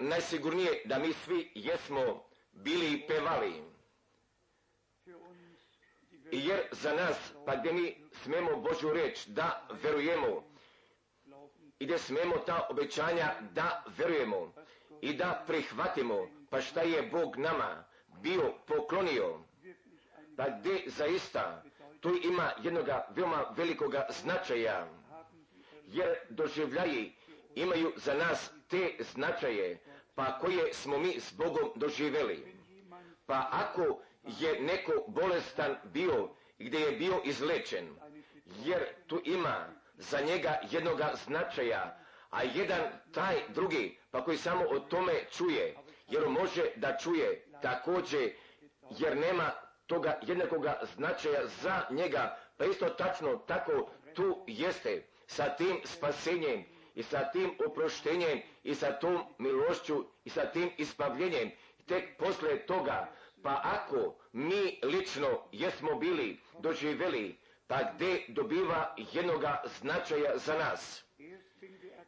najsigurnije da mi svi jesmo bili pevali. Jer za nas, pa gdje mi smemo Božju reč da verujemo? I da smemo ta obećanja da verujemo? I da prihvatimo, pa šta je Bog nama bio poklonio, pa gdje zaista? Tu ima jednoga veoma velikoga značaja, jer doživljaji imaju za nas te značaje, pa koje smo mi s Bogom doživjeli. Pa ako je neko bolestan bio gdje je bio izlečen, jer tu ima za njega jednoga značaja, a jedan taj drugi, pa koji samo o tome čuje, jer može da čuje također, jer nema toga jednakoga značaja za njega, pa isto tačno tako tu jeste sa tim spasenjem i sa tim oproštenjem i sa tom milošću i sa tim ispavljenjem. Tek posle toga, pa ako mi lično jesmo bili doživjeli, pa gdje dobiva jednoga značaja za nas.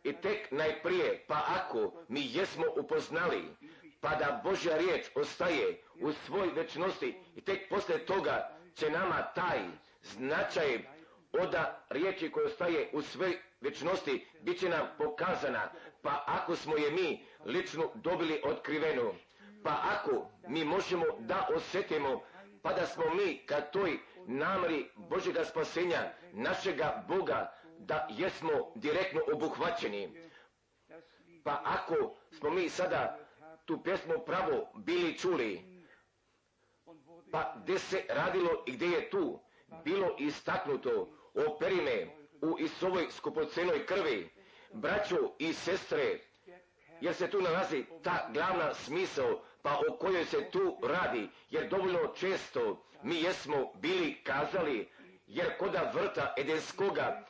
I tek najprije, pa ako mi jesmo upoznali, pa da Božja riječ ostaje u svoj večnosti i tek posle toga će nama taj značaj oda riječi koja ostaje u svoj večnosti bit će nam pokazana, pa ako smo je mi lično dobili otkrivenu, pa ako mi možemo da osjetimo, pa da smo mi ka toj namri Božjega spasenja, našega Boga, da jesmo direktno obuhvaćeni. Pa ako smo mi sada tu pjesmu pravo bili čuli, pa gdje se radilo i gdje je tu bilo istaknuto o perime u Isovoj skupocenoj krvi, braćo i sestre, jer se tu nalazi ta glavna smisao, pa o kojoj se tu radi, jer dovoljno često mi jesmo bili kazali, jer koda vrta Edenskoga,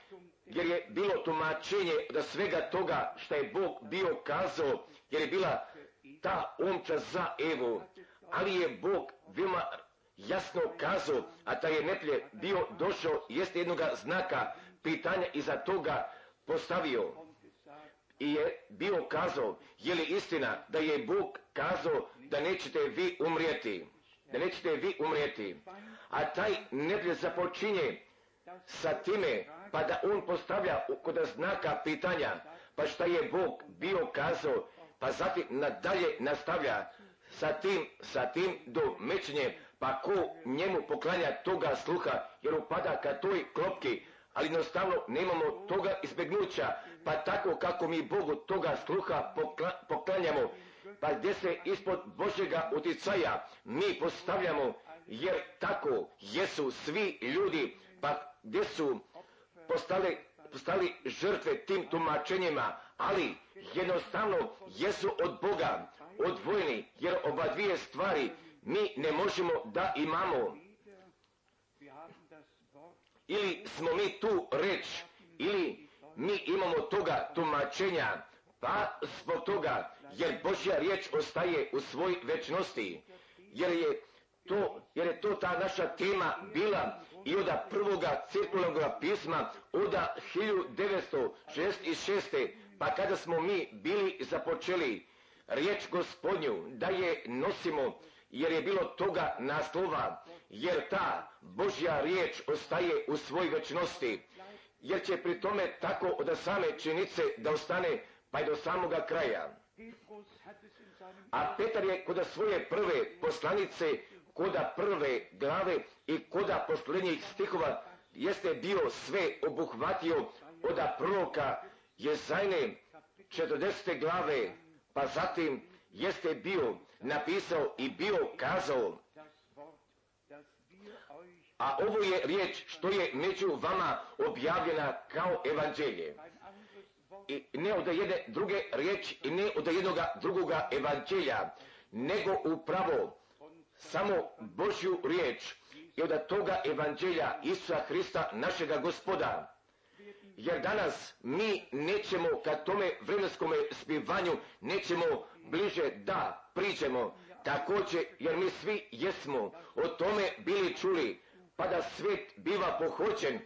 jer je bilo tumačenje da svega toga što je Bog bio kazao, jer je bila ta omča za Evu, ali je Bog veoma jasno kazao, a taj je neplje bio došao, jeste jednoga znaka pitanja iza toga postavio. I je bio kazao, je li istina da je Bog kazao da nećete vi umrijeti, da nećete vi umrijeti. A taj neplje započinje sa time, pa da on postavlja kod znaka pitanja, pa šta je Bog bio kazao, pa zatim nadalje nastavlja sa tim, sa tim do mečnje, pa ko njemu poklanja toga sluha, jer upada ka toj klopki, ali jednostavno nemamo toga izbegnuća, pa tako kako mi Bogu toga sluha poklanjamo, pa gdje se ispod Božjega uticaja mi postavljamo, jer tako jesu svi ljudi, pa gdje su postali, postali žrtve tim tumačenjima, ali jednostavno jesu od Boga odvojeni, jer oba dvije stvari mi ne možemo da imamo. Ili smo mi tu reč, ili mi imamo toga tumačenja, pa zbog toga, jer Božja riječ ostaje u svoj večnosti, jer je to, jer je to ta naša tema bila i od prvoga cirkularnog pisma od 1966. pa kada smo mi bili započeli riječ gospodnju da je nosimo jer je bilo toga naslova, jer ta Božja riječ ostaje u svoj večnosti, jer će pri tome tako od same činice da ostane pa i do samoga kraja. A Petar je kod svoje prve poslanice, koda prve glave i koda posljednjih stihova jeste bio sve obuhvatio od proroka Jezajne 40. glave, pa zatim jeste bio napisao i bio kazao, a ovo je riječ što je među vama objavljena kao evanđelje. I ne od jedne druge riječi i ne od jednoga drugoga evanđelja, nego upravo samo Božju riječ i od toga evanđelja Isusa Hrista našega gospoda. Jer danas mi nećemo ka tome vremenskome spivanju nećemo bliže da priđemo. Također jer mi svi jesmo o tome bili čuli pa da svijet biva pohoćen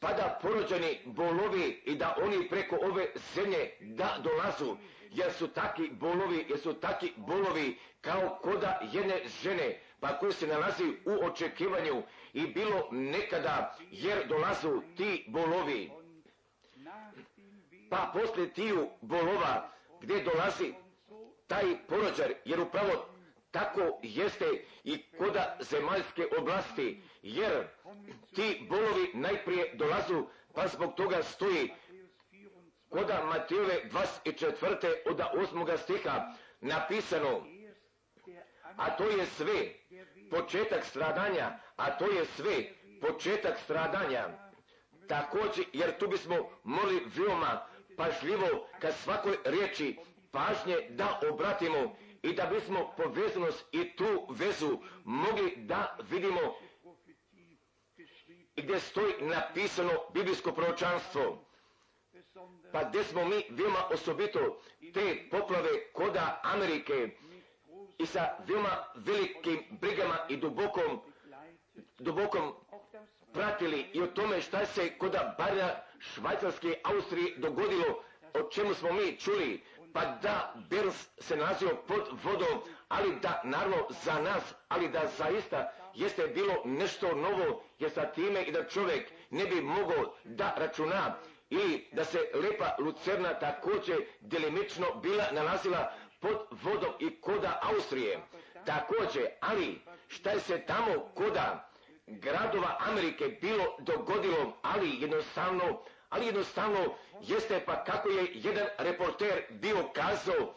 pa da porođeni bolovi i da oni preko ove zemlje da dolazu, jer su taki bolovi, jer su taki bolovi kao koda jedne žene, pa koji se nalazi u očekivanju i bilo nekada, jer dolazu ti bolovi. Pa poslije tiju bolova gdje dolazi taj porođar, jer upravo tako jeste i koda zemaljske oblasti, jer ti bolovi najprije dolazu, pa zbog toga stoji koda Matijove 24. od 8. stiha napisano, a to je sve početak stradanja, a to je sve početak stradanja. Također, jer tu bismo mogli veoma pažljivo ka svakoj riječi pažnje da obratimo i da bismo povezanost i tu vezu mogli da vidimo gdje stoji napisano biblijsko proročanstvo. Pa gdje smo mi veoma osobito te poplave koda Amerike i sa veoma velikim brigama i dubokom, dubokom pratili i o tome šta se koda Barja Švajcarske Austrije dogodilo, o čemu smo mi čuli, pa da Bers se nalazio pod vodom, ali da naravno za nas, ali da zaista jeste bilo nešto novo, jer sa time i da čovjek ne bi mogao da računa. Ili da se lepa Lucerna također delimično bila nalazila pod vodom i koda Austrije. Također, ali šta je se tamo koda gradova Amerike bilo dogodilo, ali jednostavno, ali jednostavno jeste pa kako je jedan reporter bio kazao,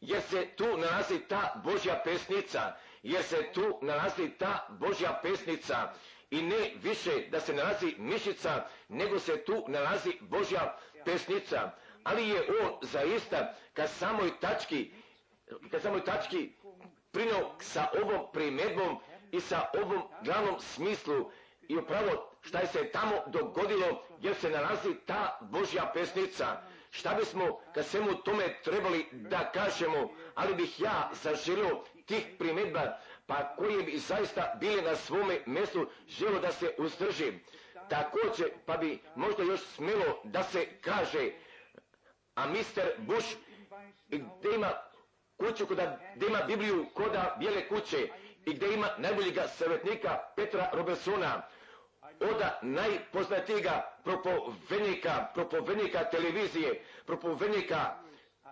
jer se tu nalazi ta Božja pesnica, jer se tu nalazi ta Božja pesnica i ne više da se nalazi mišica, nego se tu nalazi Božja pesnica. Ali je on zaista ka samoj tački, ka samoj tački prinio sa ovom primedbom i sa ovom glavnom smislu i upravo šta je se tamo dogodilo jer se nalazi ta Božja pesnica. Šta bismo kad svemu tome trebali da kažemo, ali bih ja zaželio tih primjedba pa koji bi zaista bili na svome mjestu želo da se uzdrži. Također pa bi možda još smjelo da se kaže a mister Bush gdje ima kuću koda, gdje ima Bibliju koda bijele kuće i gdje ima najboljega savjetnika Petra Robertsona od najpoznatijega propovednika, propovednika televizije, propovednika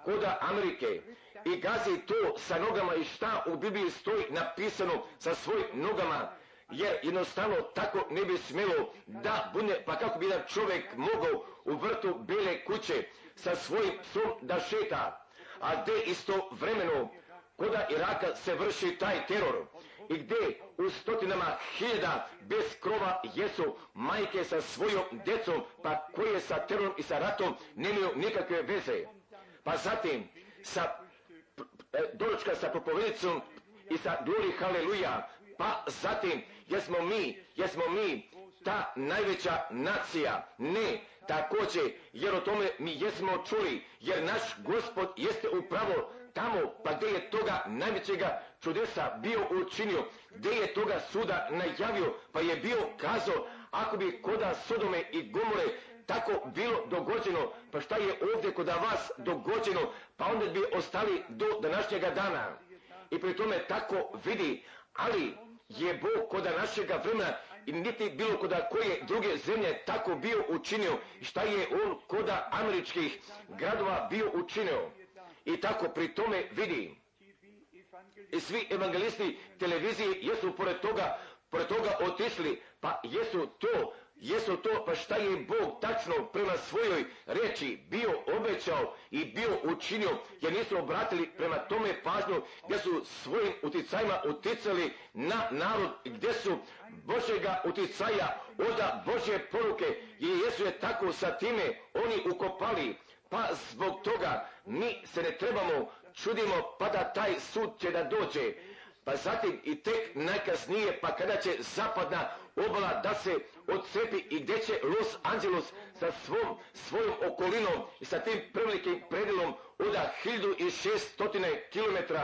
koda Amerike. I gazi to sa nogama i šta u Bibliji stoji napisano sa svojim nogama, jer jednostavno tako ne bi smjelo da bude, pa kako bi jedan čovjek mogao u vrtu bele kuće sa svojim psom da šeta, a gdje isto vremeno koda Iraka se vrši taj teror i gdje u stotinama hiljada bez krova jesu majke sa svojom djecom, pa koje sa terorom i sa ratom nemaju nikakve veze. Pa zatim sa e, doručka sa propovedicom i sa glori haleluja, pa zatim jesmo mi, jesmo mi ta najveća nacija, ne također, jer o tome mi jesmo čuli, jer naš gospod jeste upravo tamo, pa gdje je toga najvećega čudesa bio učinio, gdje je toga suda najavio, pa je bio kazao, ako bi koda Sodome i Gomore tako bilo dogođeno, pa šta je ovdje kod vas dogođeno, pa onda bi ostali do današnjega dana. I pri tome tako vidi, ali je Bog koda našega vremena niti bilo koda koje druge zemlje tako bio učinio i šta je on koda američkih gradova bio učinio. I tako pri tome vidi i svi evangelisti televizije jesu pored toga, pored toga otišli, pa jesu to, jesu to, pa šta je Bog tačno prema svojoj reči bio obećao i bio učinio, jer nisu obratili prema tome pažnju gdje su svojim uticajima uticali na narod, gdje su Božega uticaja oda Božje poruke i jesu je tako sa time oni ukopali. Pa zbog toga mi se ne trebamo čudimo pa da taj sud će da dođe. Pa zatim i tek najkasnije pa kada će zapadna obala da se odcepi i gdje će Los Angeles sa svom, svojom okolinom i sa tim i predilom od 1600 km,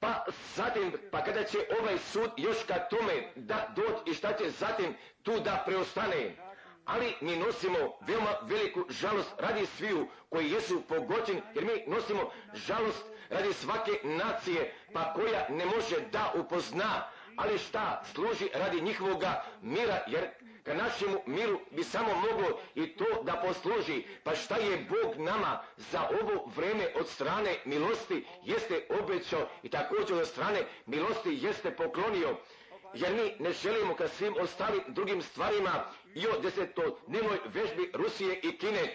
pa zatim, pa kada će ovaj sud još ka tome da doći i šta će zatim tu da preostane. Ali mi nosimo veoma veliku žalost radi sviju koji jesu pogođeni, jer mi nosimo žalost radi svake nacije, pa koja ne može da upozna, ali šta služi radi njihovoga mira, jer ka našemu miru bi samo moglo i to da posluži. Pa šta je Bog nama za ovo vreme od strane milosti jeste obećao i također od strane milosti jeste poklonio. Jer mi ne želimo ka svim ostalim drugim stvarima i o desetodnevnoj vežbi Rusije i Kine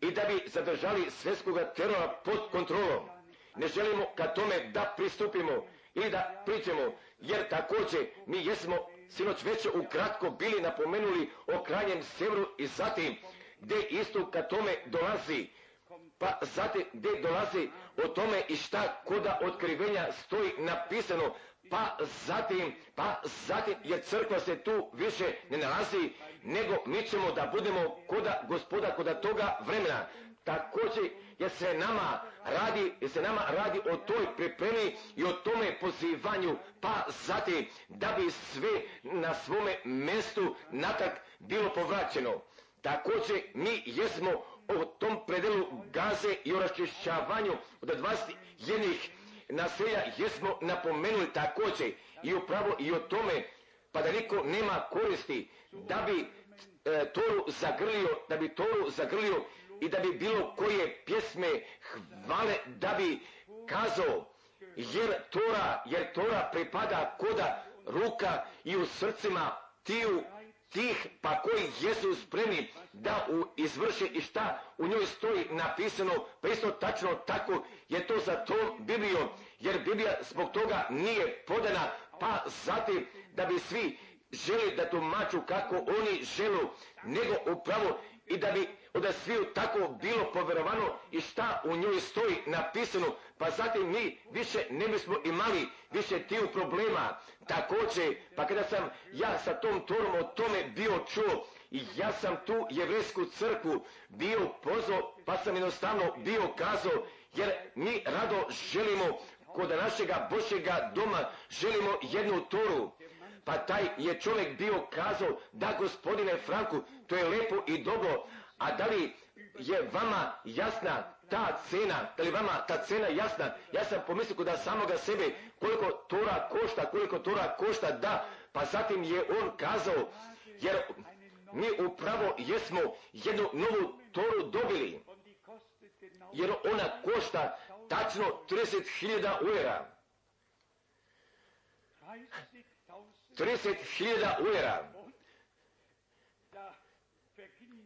i da bi zadržali svjetskoga terora pod kontrolom. Ne želimo ka tome da pristupimo ili da priđemo, jer također mi jesmo sinoć već ukratko bili napomenuli o krajnjem severu i zatim gdje isto ka tome dolazi, pa zatim gdje dolazi o tome i šta koda otkrivenja stoji napisano, pa zatim, pa zatim, jer crkva se tu više ne nalazi, nego mi ćemo da budemo koda gospoda, koda toga vremena. Također jer se nama radi, jer se nama radi o toj pripremi i o tome pozivanju, pa zatim da bi sve na svome mjestu natak bilo povraćeno. Također mi jesmo o tom predelu gaze i o raščišćavanju od 21 naselja jesmo napomenuli također i upravo i o tome pa da niko nema koristi da bi e, Toru zagrlio, da bi Toru zagrlio i da bi bilo koje pjesme hvale da bi kazao jer Tora, jer Tora pripada koda ruka i u srcima tiju tih pa koji jesu spremni da u, izvrše i šta u njoj stoji napisano, pa isto tačno tako je to za Biblijom, jer Biblija zbog toga nije podana, pa zatim da bi svi želi da tumaču kako oni želu, nego upravo i da bi od sviju tako bilo poverovano i šta u njoj stoji napisano, pa zatim mi više ne bismo imali više tiju problema. Također, pa kada sam ja sa tom torom o tome bio čuo, i ja sam tu jevresku crkvu bio pozvao, pa sam jednostavno bio kazao, jer mi rado želimo kod našega Božjega doma, želimo jednu toru. Pa taj je čovjek bio kazao, da gospodine Franku, to je lepo i dobro, a da li je vama jasna ta cena, da li vama ta cena jasna? Ja sam pomislio kod samoga sebe koliko tora košta, koliko tora košta, da, pa zatim je on kazao, jer mi upravo jesmo jednu novu toru dobili, jer ona košta tačno 30.000 ujera. 30.000 ujera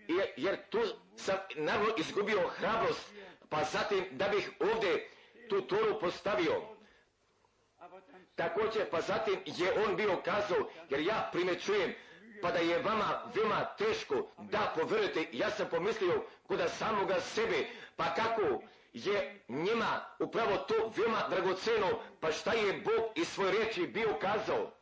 jer, jer tu sam naravno izgubio hrabrost, pa zatim da bih ovdje tu toru postavio. Također, pa zatim je on bio kazao, jer ja primećujem, pa da je vama veoma teško da poverujete, ja sam pomislio kod samoga sebe, pa kako je njima upravo to veoma dragoceno, pa šta je Bog iz svoje riječi bio kazao.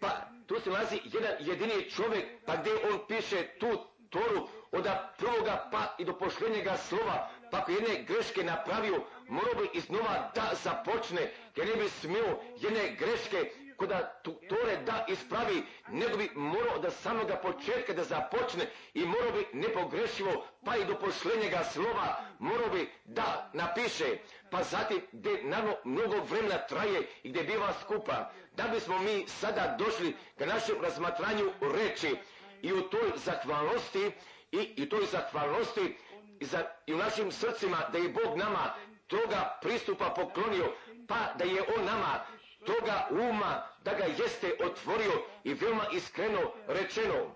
Pa tu se nalazi jedan jedini čovjek, pa gdje on piše tu Toru od prvoga pa i do pošljenjega slova, pa ako jedne greške napravio, morao bi iznova da započne, jer ne bi smio jedne greške koda Tore da ispravi, nego bi morao da samoga početka da započne i morao bi nepogrešivo, pa i do pošljenjega slova, morao bi da napiše, pa zatim gdje naravno mnogo vremena traje i gdje biva skupa, da bismo mi sada došli ka našem razmatranju reći, i u toj zahvalnosti i, i toj zahvalnosti i, za, i u našim srcima da je Bog nama toga pristupa poklonio, pa da je On nama toga uma da ga jeste otvorio i veoma iskreno rečeno.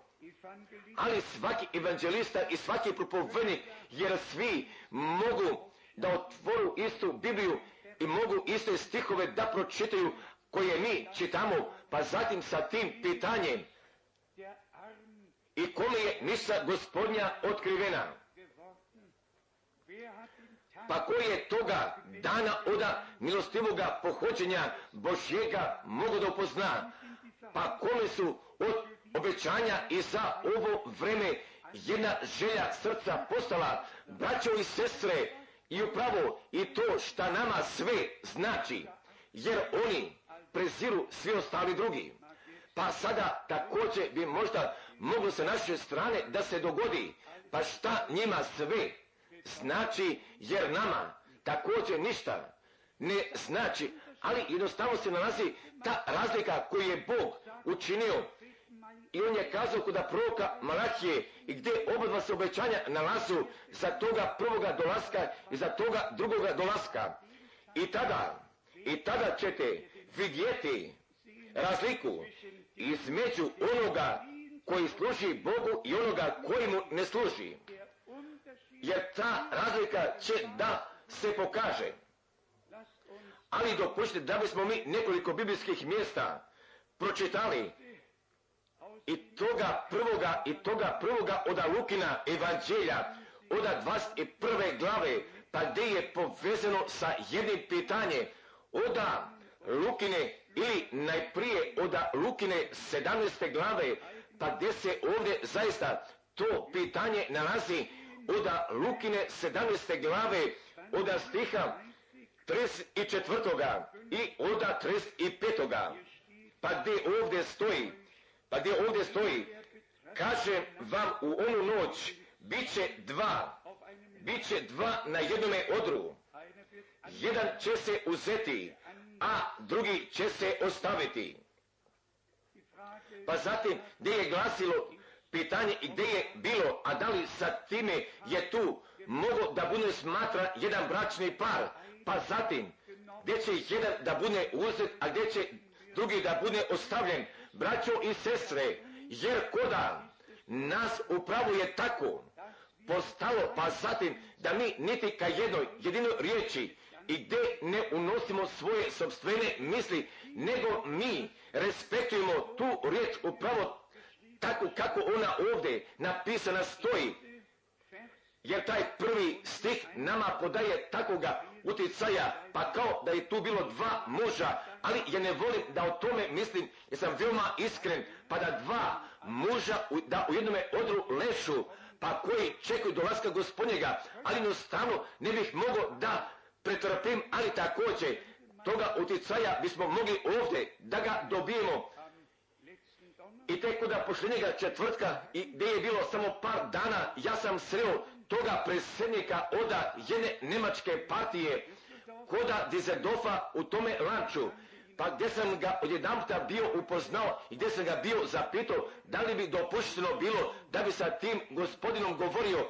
Ali svaki evanđelista i svaki propovednik, jer svi mogu da otvoru istu Bibliju i mogu iste stihove da pročitaju koje mi čitamo, pa zatim sa tim pitanjem i kome je misa gospodnja otkrivena. Pa ko je toga dana oda milostivoga pohođenja Božjega mogu da upozna? Pa kome su od obećanja i za ovo vreme jedna želja srca postala, braćo i sestre, i upravo i to šta nama sve znači. jer oni preziru svi ostali drugi. Pa sada također bi možda moglo se naše strane da se dogodi, pa šta njima sve znači, jer nama također ništa ne znači, ali jednostavno se nalazi ta razlika koju je Bog učinio. I on je kazao kod proroka Malahije i gdje oba se obećanja nalazu za toga prvoga dolaska i za toga drugoga dolaska. I tada, i tada ćete vidjeti razliku između onoga koji služi Bogu i onoga koji mu ne služi. Jer ta razlika će da se pokaže. Ali dopustite da bismo mi nekoliko biblijskih mjesta pročitali i toga prvoga i toga prvoga od Lukina evanđelja od 21. glave pa gdje je povezano sa jednim pitanjem oda Lukine ili najprije od Lukine 17. glave pa gdje se ovdje zaista to pitanje nalazi od Lukine 17. glave od stiha 34. i od 35. pa gdje ovdje stoji pa gdje ovdje stoji, kaže vam u onu noć, bit će dva, bit će dva na jednome odru. Jedan će se uzeti, a drugi će se ostaviti. Pa zatim, gdje je glasilo pitanje i gdje je bilo, a da li sa time je tu mogo da bude smatra jedan bračni par, pa zatim, gdje će jedan da bude uzet, a gdje će drugi da bude ostavljen, braćo i sestre, jer koda nas upravo je tako postalo, pa zatim da mi niti ka jednoj jedinoj riječi i gdje ne unosimo svoje sobstvene misli, nego mi respektujemo tu riječ upravo tako kako ona ovdje napisana stoji. Jer taj prvi stih nama podaje takoga utjecaja, pa kao da je tu bilo dva muža, ali ja ne volim da o tome mislim, jer sam veoma iskren, pa da dva muža da u jednome odru lešu, pa koji čekaju dolaska gospodnjega, ali jednostavno ne bih mogao da pretrpim, ali također toga utjecaja bismo mogli ovdje da ga dobijemo. I tek kod pošljenjega četvrtka, i gdje je bilo samo par dana, ja sam sreo toga predsjednika oda jedne nemačke partije, koda Dizedofa u tome lanču, pa gdje sam ga odjedanputa bio upoznao i gdje sam ga bio zapitao da li bi dopušteno bilo da bi sa tim gospodinom govorio,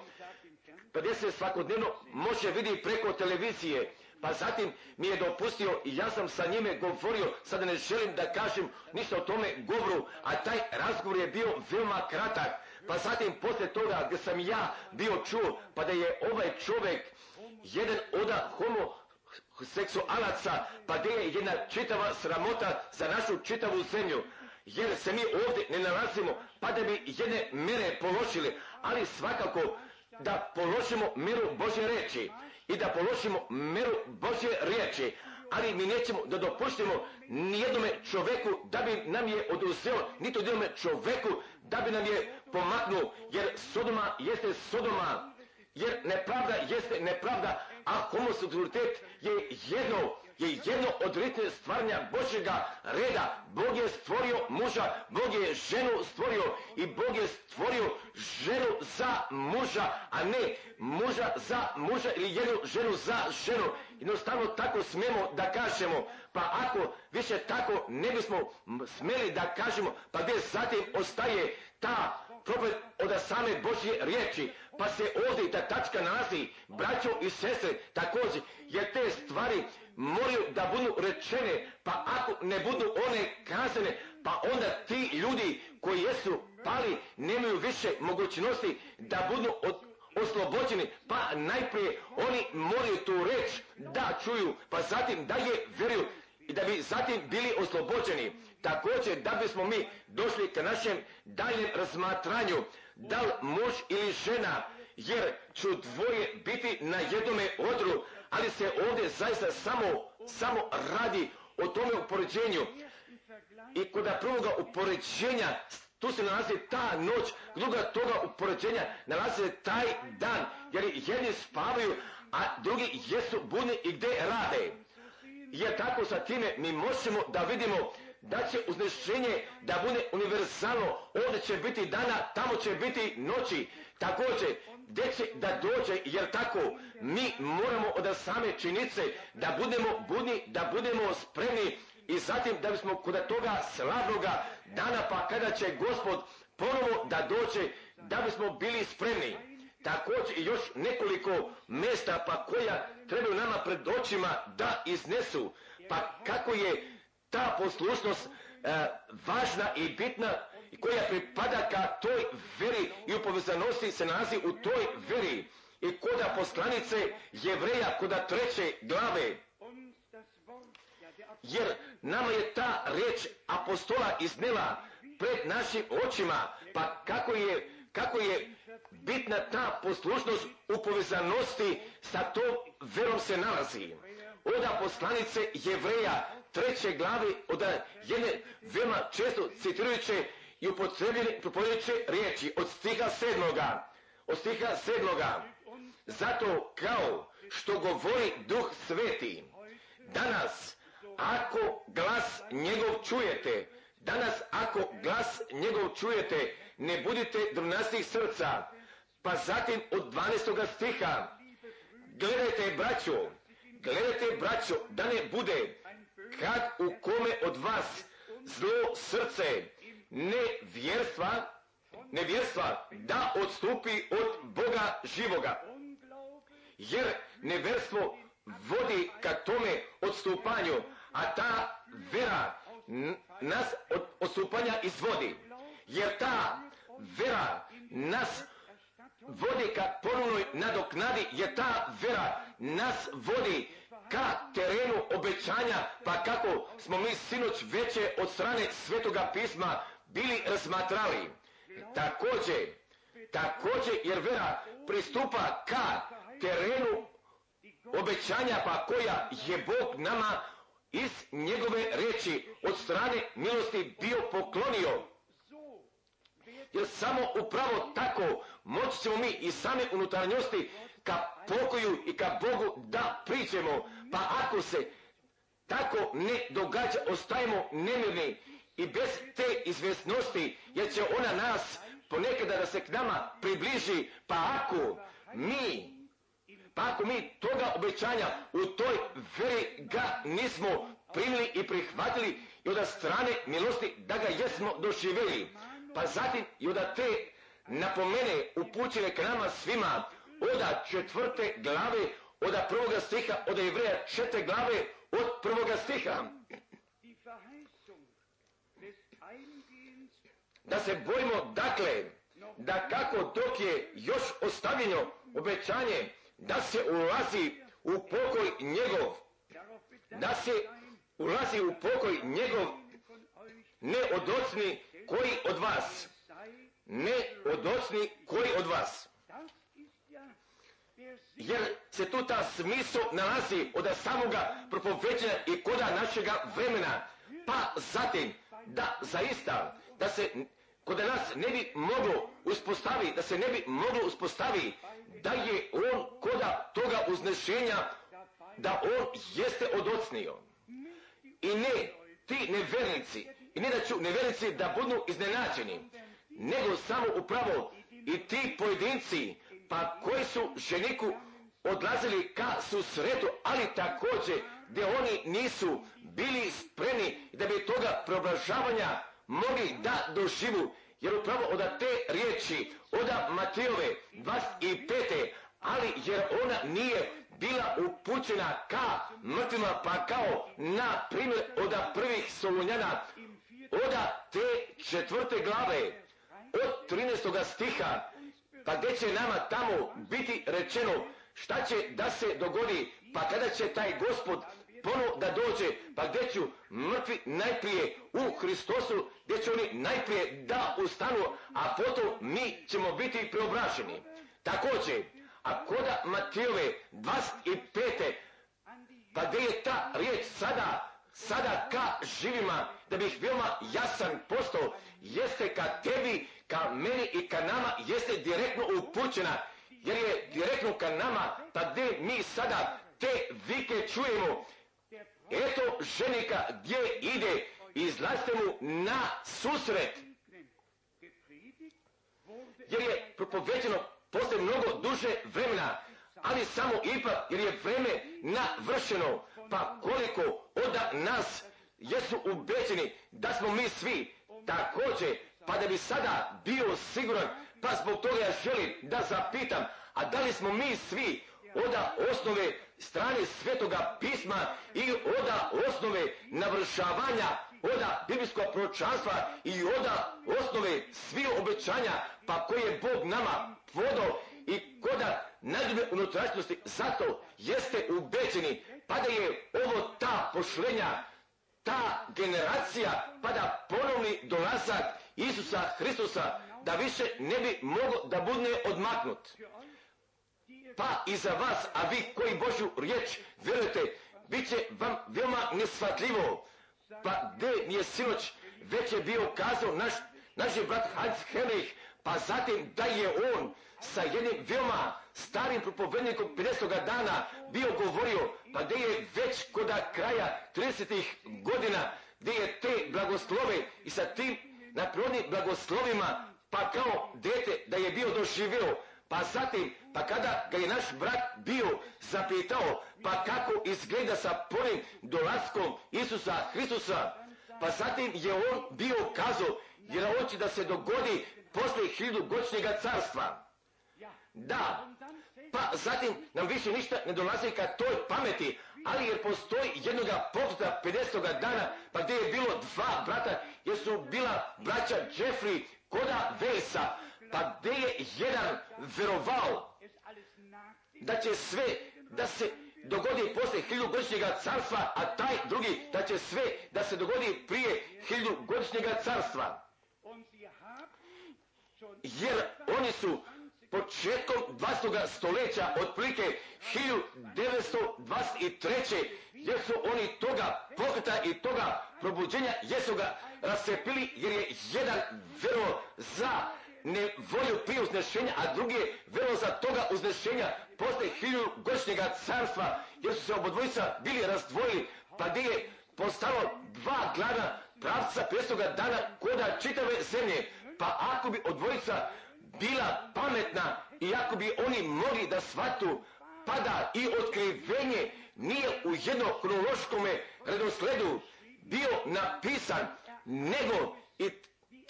pa gdje se svakodnevno može vidjeti preko televizije, pa zatim mi je dopustio i ja sam sa njime govorio, sada ne želim da kažem ništa o tome govoru, a taj razgovor je bio veoma kratak, pa zatim poslije toga gdje sam ja bio čuo, pa da je ovaj čovjek jedan od homoseksualaca, pa gdje je jedna čitava sramota za našu čitavu zemlju. Jer se mi ovdje ne nalazimo, pa da bi jedne mire položili, ali svakako da položimo miru Božje reči i da položimo miru Božje riječi, ali mi nećemo da dopuštimo nijednome čoveku da bi nam je oduzeo, niti jednome čoveku da bi nam je pomaknuo, jer Sodoma jeste Sodoma, jer nepravda jeste nepravda, a homoseksualitet je jedno je jedno od ritme stvaranja Božjega reda. Bog je stvorio muža, Bog je ženu stvorio i Bog je stvorio ženu za muža, a ne muža za muža ili jednu ženu za ženu. Jednostavno tako smemo da kažemo, pa ako više tako ne bismo smeli da kažemo, pa gdje zatim ostaje ta propet od same Božje riječi, pa se ovdje i ta tačka nalazi, braćo i sestre, također, jer te stvari moraju da budu rečene, pa ako ne budu one kazane, pa onda ti ljudi koji jesu pali nemaju više mogućnosti da budu oslobođeni, pa najprije oni moraju tu reč da čuju, pa zatim da je vjeruju i da bi zatim bili oslobođeni. Također da bismo mi došli ka našem daljem razmatranju, da li muž ili žena, jer ću dvoje biti na jednome odru, ali se ovdje zaista samo, samo radi o tome upoređenju. I kod prvoga upoređenja, tu se nalazi ta noć, druga toga upoređenja nalazi se taj dan, jer jedni spavaju, a drugi jesu budni i gdje rade. Jer tako sa time mi možemo da vidimo da će uznešenje da bude univerzalno, ovdje će biti dana, tamo će biti noći, također, gdje će da dođe, jer tako mi moramo od same činice da budemo budni, da budemo spremni i zatim da bismo kod toga slavnoga dana pa kada će gospod ponovo da dođe, da bismo bili spremni. Također još nekoliko mjesta pa koja trebaju nama pred očima da iznesu. Pa kako je ta poslušnost e, važna i bitna i koja pripada ka toj veri i u povezanosti se nalazi u toj veri. I koda poslanice jevreja, koda treće glave. Jer nama je ta riječ apostola iznela pred našim očima, pa kako je, kako je bitna ta poslušnost u povezanosti sa tom verom se nalazi. Oda poslanice jevreja treće glavi od jedne veoma često citirajuće i upotrebljujuće riječi od stiha sedmoga. Od stiha sedmoga. Zato kao što govori duh sveti, danas ako glas njegov čujete, danas ako glas njegov čujete, ne budite drvnastih srca. Pa zatim od 12. stiha, gledajte braćo, gledajte braćo, da ne bude kad u kome od vas zlo srce nevjerstva, nevjerstva da odstupi od Boga živoga. Jer nevjerstvo vodi ka tome odstupanju, a ta vera nas od odstupanja izvodi. Jer ta vera nas vodi ka ponovnoj nadoknadi, jer ta vera nas vodi ka terenu obećanja, pa kako smo mi sinoć veće od strane Svetoga pisma bili razmatrali. Također, također jer vera pristupa ka terenu obećanja pa koja je Bog nama iz njegove reči od strane milosti bio poklonio. Jer samo upravo tako moći ćemo mi i same unutarnjosti ka pokoju i ka Bogu da priđemo. Pa ako se tako ne događa, ostajemo nemirni i bez te izvjesnosti, jer će ona nas ponekada da se k nama približi, pa ako mi pa ako mi toga obećanja u toj veri ga nismo primili i prihvatili i od strane milosti da ga jesmo doživjeli. Pa zatim i od te napomene upućene k nama svima od četvrte glave, od prvoga stiha, od Jevreja četiri glave, od prvoga stiha. Da se bojimo dakle, da kako dok je još ostavljeno obećanje da se ulazi u pokoj njegov, da se ulazi u pokoj njegov ne odocni koji od vas, ne odocni koji od vas. Jer se tu ta smisao nalazi od samoga propoveđenja i koda našega vremena. Pa zatim, da zaista, da se kod nas ne bi moglo uspostavi, da se ne bi moglo uspostavi da je on koda toga uznešenja, da on jeste odocnio. I ne, ti nevernici, i ne da ću nevernici da budu iznenađeni, nego samo upravo i ti pojedinci, pa koji su ženiku odlazili ka susretu, ali također gdje oni nisu bili spremni da bi toga preobražavanja mogli da doživu. Jer upravo od te riječi, od Matijove 25. ali jer ona nije bila upućena ka mrtvima, pa kao na primjer od prvih Solunjana, od te četvrte glave, od 13. stiha, pa gdje će nama tamo biti rečeno šta će da se dogodi, pa kada će taj gospod ponovo da dođe, pa gdje ću mrtvi najprije u Hristosu, gdje će oni najprije da ustanu, a potom mi ćemo biti preobraženi. Također, a koda Matijove 25. pa gdje je ta riječ sada, sada ka živima, da bih veoma jasan postao, jeste ka tebi, ka meni i ka nama, jeste direktno upućena, jer je direktno ka nama, pa gdje mi sada te vike čujemo, eto ženika gdje ide, izlazite mu na susret. Jer je propoveđeno posle mnogo duže vremena, ali samo ipak jer je vreme navršeno, pa koliko od nas jesu ubeđeni da smo mi svi također, pa da bi sada bio siguran, pa zbog toga ja želim da zapitam, a da li smo mi svi oda osnove strane svetoga pisma i oda osnove navršavanja oda biblijskog proročanstva i oda osnove svi obećanja pa koje je Bog nama vodo i koda najdube unutrašnjosti zato jeste ubeđeni pa da je ovo ta pošlenja ta generacija pa da ponovni dolazak Isusa Hristusa da više ne bi mogao da bude odmaknut pa i za vas, a vi koji Božju riječ vjerujete, bit će vam veoma nesvatljivo. Pa gdje nije sinoć već je bio kazao naš, naš je brat Hans Henrich, pa zatim da je on sa jednim veoma starim propovednikom 50. dana bio govorio, pa gdje je već kod kraja 30. godina, gdje je te blagoslove i sa tim naprirodnim blagoslovima, pa kao dete da je bio doživio, pa zatim, pa kada ga je naš brat bio zapitao, pa kako izgleda sa prvim dolaskom Isusa Hristusa, pa zatim je on bio kazao, jer hoće da se dogodi posle hilju godišnjega carstva. Da, pa zatim nam više ništa ne dolazi ka toj pameti, ali jer postoji jednoga pokreta 50. dana, pa gdje je bilo dva brata, jer su bila braća Jeffrey koda Vesa, pa gdje je jedan verovao da će sve da se dogodi posle hiljugodišnjega carstva, a taj drugi da će sve da se dogodi prije hiljugodišnjega carstva. Jer oni su početkom 20. stoljeća, otprilike 1923. jer su oni toga pokreta i toga probuđenja jesu ga rasepili jer je jedan vero za ne volju prije uznešenja, a drugi je velo za toga uznešenja posle hilju godišnjega carstva, jer su se obodvojica bili razdvojili, pa gdje je postalo dva glavna pravca prestoga dana koda čitave zemlje. Pa ako bi odvojica bila pametna i ako bi oni mogli da shvatu, pada i otkrivenje nije u jednom kronološkom redosledu bio napisan, nego i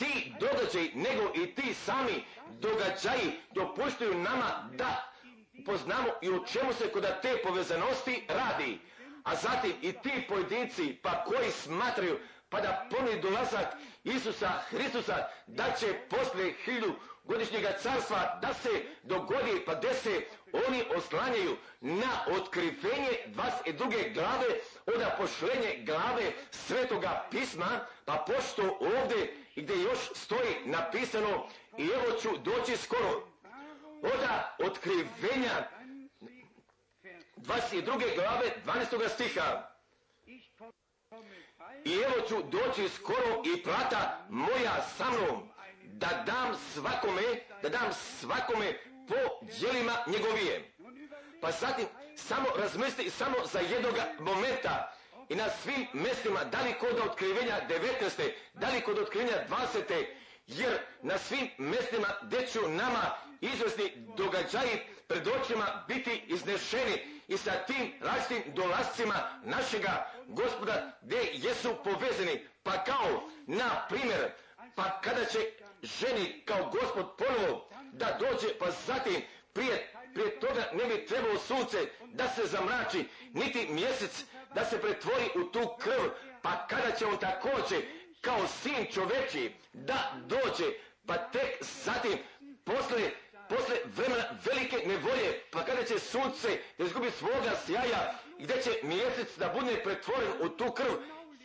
ti događaj, nego i ti sami događaji dopuštaju nama da poznamo i u čemu se kod te povezanosti radi. A zatim i ti pojedinci pa koji smatraju pa da ponudi dolazak Isusa Hristusa da će posle hilju godišnjega carstva da se dogodi pa da se oni oslanjaju na otkrivenje 22. glave od pošlenje glave svetoga pisma pa pošto ovdje gdje još stoji napisano i evo ću doći skoro oda otkrivenja 22. glave 12. stiha i evo ću doći skoro i plata moja sa mnom da dam svakome da dam svakome po djelima njegovije pa zatim samo razmisli samo za jednog momenta i na svim mjestima, da li kod otkrivenja 19. da li kod otkrivenja 20. jer na svim mjestima gdje ću nama izvrsni događaji pred očima biti iznešeni i sa tim različitim dolascima našega gospoda gdje jesu povezani. Pa kao, na primjer, pa kada će ženi kao gospod ponovo da dođe, pa zatim prije, prije toga ne bi trebalo sunce da se zamrači, niti mjesec da se pretvori u tu krv, pa kada će on također kao sin čoveči da dođe, pa tek zatim posle, posle vremena velike nevolje, pa kada će sunce da izgubi svoga sjaja i gdje će mjesec da bude pretvoren u tu krv,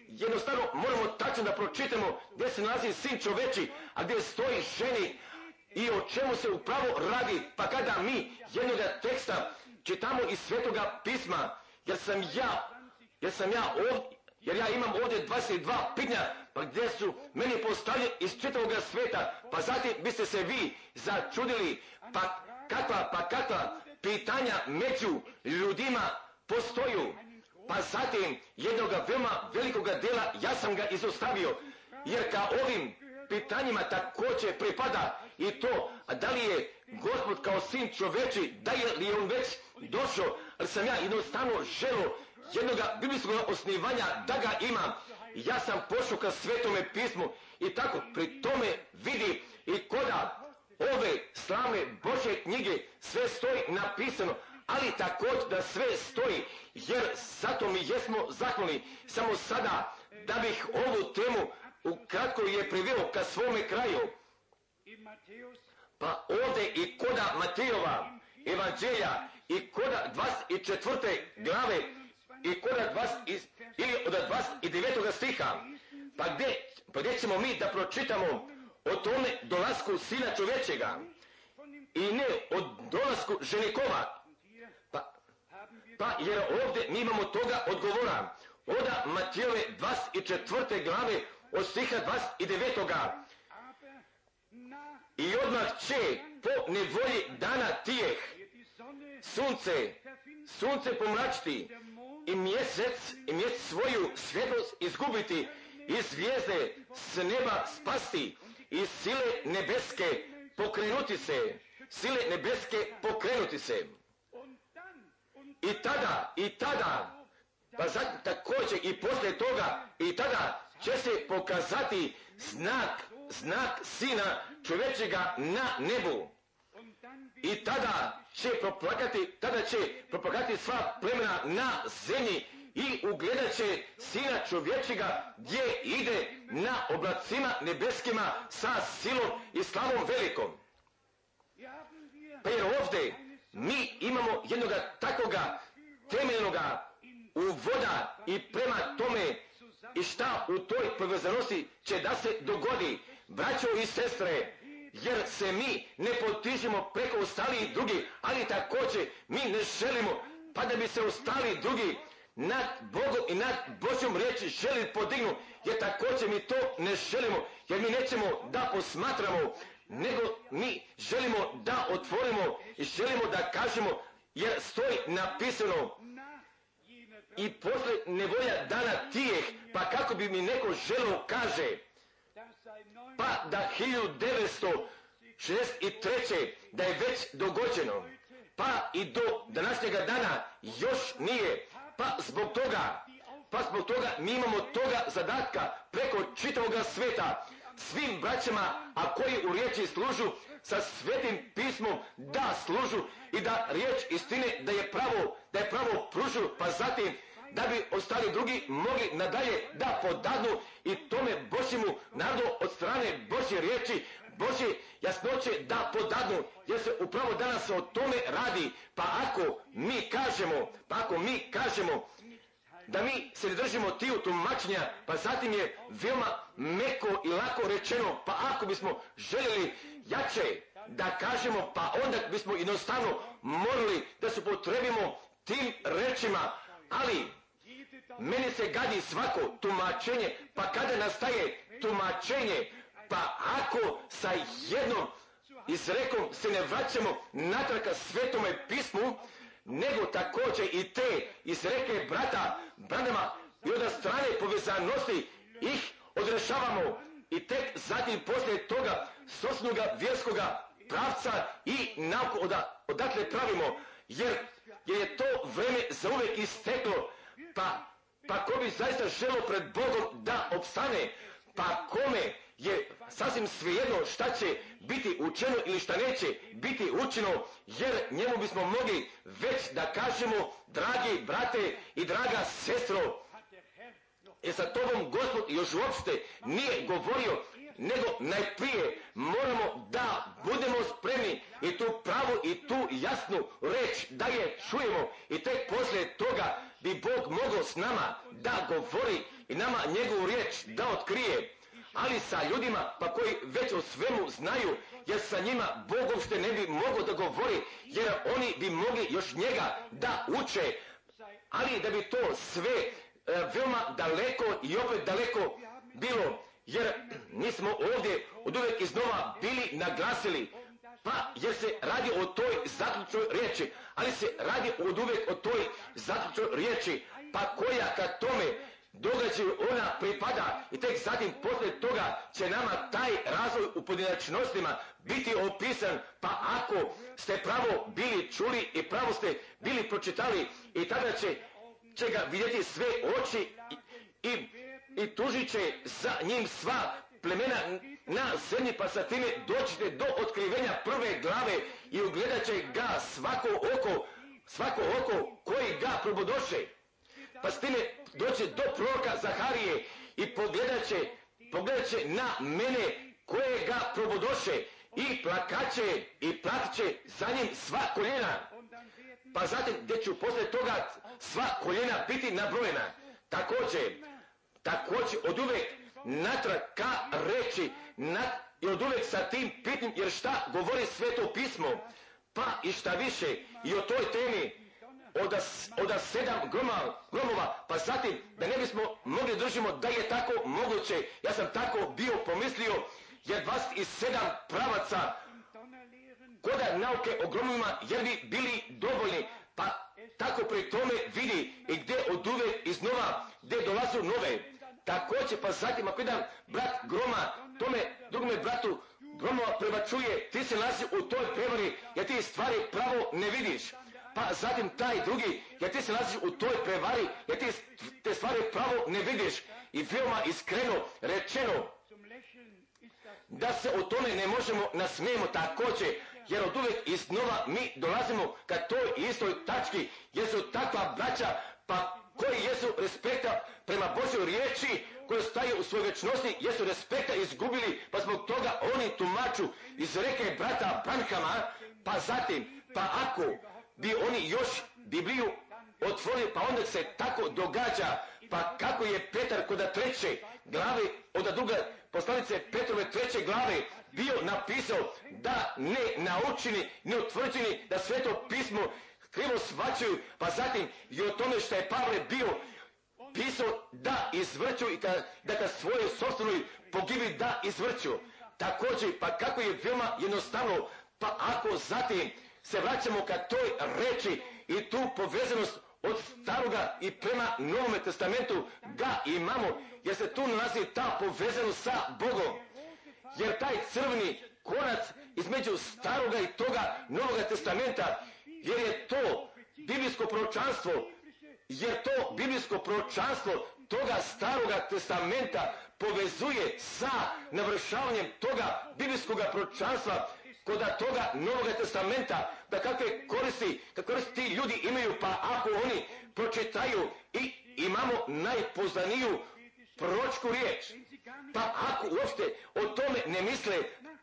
jednostavno moramo tačno da pročitamo gdje se nalazi sin čoveči, a gdje stoji ženi i o čemu se upravo radi, pa kada mi jednoga teksta čitamo iz svetoga pisma, jer sam ja jer sam ja ovdje, jer ja imam ovdje 22 pitnja, pa gdje su meni postavljeni iz čitavog sveta, pa zatim biste se vi začudili, pa kakva, pa kakva pitanja među ljudima postoju. pa zatim jednoga veoma velikoga dela ja sam ga izostavio, jer ka ovim pitanjima također pripada i to, da li je gospod kao sin čoveči, da je li on već došao, ali sam ja jednostavno želo jednoga biblijskog osnivanja da ga imam. Ja sam pošao ka svetome pismu i tako pri tome vidi i koda ove slavne Bože knjige sve stoji napisano, ali također da sve stoji, jer zato mi jesmo zahvalni. Samo sada, da bih ovu temu ukratko je priveo ka svome kraju, pa ovdje i koda Matejova evanđelja i koda 24. glave i koda 20, ili od 29. stiha, pa gdje, pa gdje ćemo mi da pročitamo o tome dolasku sina čovječega i ne o dolasku ženikova. Pa, pa jer ovdje mi imamo toga odgovora. Oda Matijove 24. glave od stiha 29. I odmah će po nevolji dana tijeh sunce, sunce pomračiti i mjesec, i mjesec svoju svjetlost izgubiti i zvijezde s neba spasti i sile nebeske pokrenuti se, sile nebeske pokrenuti se. I tada, i tada, pa zatim također i poslije toga, i tada će se pokazati znak, znak sina čovječega na nebu. I tada će proplakati, tada će proplakati sva plemena na zemlji i ugledat će sina čovječega gdje ide na oblacima nebeskima sa silom i slavom velikom. Pa jer ovdje mi imamo jednoga takvoga temeljnoga uvoda i prema tome i šta u toj povezanosti će da se dogodi, braćo i sestre, jer se mi ne potižemo preko ostalih drugi, ali također mi ne želimo, pa da bi se ostali drugi nad Bogom i nad Božjom riječi želi podignu, jer također mi to ne želimo, jer mi nećemo da posmatramo, nego mi želimo da otvorimo i želimo da kažemo, jer stoji napisano i posle nevolja dana tijeh, pa kako bi mi neko želio kaže, pa da 1963. da je već dogođeno, pa i do današnjega dana još nije, pa zbog toga, pa zbog toga mi imamo toga zadatka preko čitavoga sveta, svim braćama, a koji u riječi služu, sa svetim pismom da služu i da riječ istine da je pravo, da je pravo pružu, pa zatim da bi ostali drugi mogli nadalje da podadnu i tome Božjemu narodu od strane Božje riječi, Božje jasnoće da podadnu, jer se upravo danas o tome radi. Pa ako mi kažemo, pa ako mi kažemo da mi se ne držimo tiju tumačenja, pa zatim je veoma meko i lako rečeno, pa ako bismo željeli jače da kažemo, pa onda bismo jednostavno morali da se potrebimo tim rečima, ali meni se gadi svako tumačenje, pa kada nastaje tumačenje, pa ako sa jednom izrekom se ne vraćamo natrag svetome pismu, nego također i te izreke brata, bradama i od strane povezanosti ih odrešavamo. I tek zatim poslije toga sosnoga vjerskoga pravca i nauku odakle pravimo, jer, jer je to vreme uvijek isteklo, pa, pa ko bi zaista želo pred Bogom da opstane, pa kome je sasvim svejedno šta će biti učeno ili šta neće biti učeno, jer njemu bismo mogli već da kažemo, dragi brate i draga sestro, jer sa tobom gospod još uopšte nije govorio, nego najprije moramo da budemo spremni i tu pravu i tu jasnu reč da je čujemo. I tek poslije toga bi Bog mogao s nama da govori i nama njegovu riječ da otkrije. Ali sa ljudima pa koji već o svemu znaju, jer sa njima Bog uopšte ne bi mogao da govori, jer oni bi mogli još njega da uče, ali da bi to sve e, veoma daleko i opet daleko bilo, jer mi smo ovdje od uvijek iznova bili naglasili, Pa, jer se radi o toj zaključnoj riječi, ali se radi od uvijek o toj zaključnoj riječi, pa koja kad tome događaju ona pripada i tek zatim poslije toga će nama taj razvoj u pojedinačnostima biti opisan, pa ako ste pravo bili čuli i pravo ste bili pročitali i tada će, će ga vidjeti sve oči i, i, i tužit će za njim sva plemena na zemlji, pa sa time doćete do otkrivenja prve glave i ugledat će ga svako oko, svako oko koji ga probodoše. Pa s time doće do proroka Zaharije i pogledat će, pogledat će na mene koje ga probodoše i plakaće i platit će za njim sva koljena. Pa zatim gdje ću poslije toga sva koljena biti nabrojena. Također, također od uvek natrag ka reći na, i od uvek sa tim pitim jer šta govori sveto pismo pa i šta više i o toj temi od, sedam gromova, pa zatim da ne bismo mogli držimo da je tako moguće, ja sam tako bio pomislio, jer vas i sedam pravaca koda nauke o gromovima, jer bi bili dovoljni, pa tako pri tome vidi i gdje od uvek iznova, gdje dolazu nove. Također, pa zatim ako jedan brat groma, tome drugome bratu gromova prebačuje, ti se nalazi u toj prevari, jer ti stvari pravo ne vidiš. Pa zatim taj drugi, jer ti se nalaziš u toj prevari, jer ti te stvari pravo ne vidiš. I veoma iskreno rečeno da se o tome ne možemo nasmijemo također, jer od uvijek iznova mi dolazimo ka toj istoj tački, jer su takva braća, pa koji jesu respekta prema Božoj riječi, koji staju u svojoj večnosti, jesu respekta izgubili, pa zbog toga oni tumaču iz reke brata Branhama, pa zatim, pa ako bi oni još Bibliju otvorili, pa onda se tako događa, pa kako je Petar kod treće glave, od druga poslanice Petrove treće glave bio napisao da ne naučeni, ne utvrđeni, da sveto pismo krivo svaćaju, pa zatim i o tome što je Pavle bio pisao da izvrću i da ka svoje sobstvenoj pogibi da izvrću. Također, pa kako je veoma jednostavno, pa ako zatim se vraćamo ka toj reči i tu povezanost od staroga i prema Novome testamentu ga imamo, jer se tu nalazi ta povezanost sa Bogom. Jer taj crveni konac između staroga i toga Novoga testamenta, jer je to biblijsko proročanstvo, jer to biblijsko proročanstvo toga staroga testamenta povezuje sa navršavanjem toga biblijskog proročanstva kod toga Novoga testamenta, da kakve koristi, da koristi ti ljudi imaju, pa ako oni pročitaju i imamo najpoznaniju proročku riječ, pa ako uopšte o tome ne misle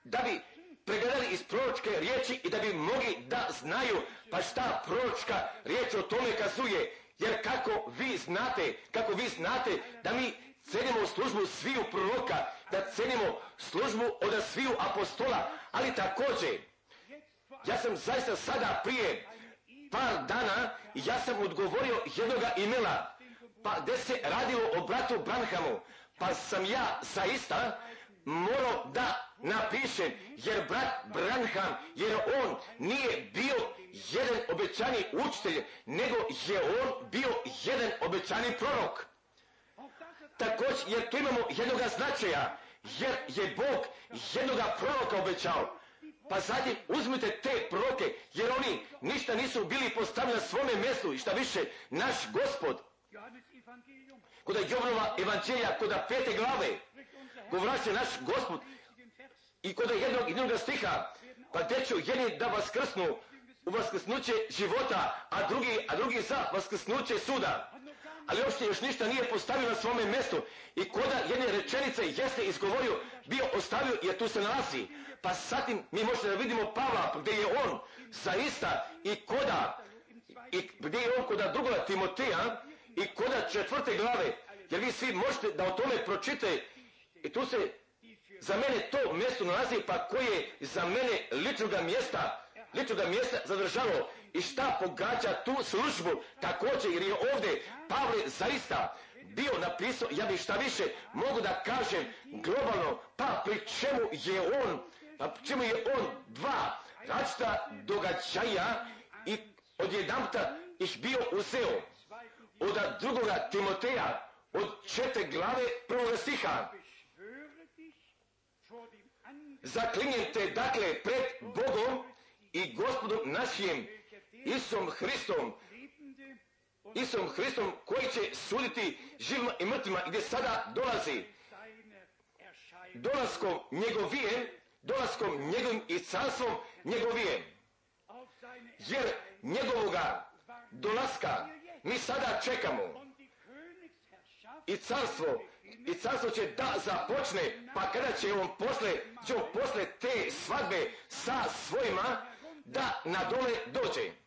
da bi pregledali iz proročke riječi i da bi mogli da znaju pa šta proročka riječ o tome kazuje, jer kako vi znate, kako vi znate da mi cenimo službu sviju proroka, da cenimo službu od sviju apostola, ali također, ja sam zaista sada prije par dana, ja sam odgovorio jednoga imela, pa gdje se radilo o bratu Branhamu, pa sam ja zaista morao da napišem, jer brat Branham, jer on nije bio jedan obećani učitelj, nego je on bio jedan obećani prorok. Također, jer tu imamo jednoga značaja, jer je Bog jednoga proroka obećao. Pa zatim uzmite te proroke, jer oni ništa nisu bili postavljeni na svome mjestu i šta više, naš gospod, kod Jovnova evanđelja, kod pete glave, govora se naš gospod i kod jednog i drugog stiha, pa ću jedni da vaskrsnu u vaskrsnuće života, a drugi, a drugi za vaskrsnuće suda? Ali uopšte još ništa nije postavio na svome mjestu. I koda jedne rečenice jeste izgovorio, bio ostavio jer tu se nalazi. Pa zatim mi možete da vidimo Pavla gdje je on zaista i koda i gdje je on koda drugoga Timoteja i koda četvrte glave, jer vi svi možete da o tome pročite? I tu se za mene to mjesto nalazi pa koje za mene ličnoga mjesta ličnoga mjesta zadržalo i šta pogađa tu službu također jer je ovdje Pavle zaista bio napisao, ja bih šta više mogu da kažem globalno, pa pri čemu je on, pa čemu je on dva različita događaja i odjedanputa ih bio uzeo od drugoga Timoteja od četiri glave prvoga stiha. Zaklinjem te dakle pred Bogom i gospodom našim Isom Hristom, Isom Hristom koji će suditi živima i mrtvima gdje sada dolazi. Dolaskom njegovije, dolaskom njegovim i carstvom njegovije. Jer njegovoga dolaska mi sada čekamo. I carstvo i carstvo će da započne pa kada će on posle će on posle te svadbe sa svojima da na dole dođe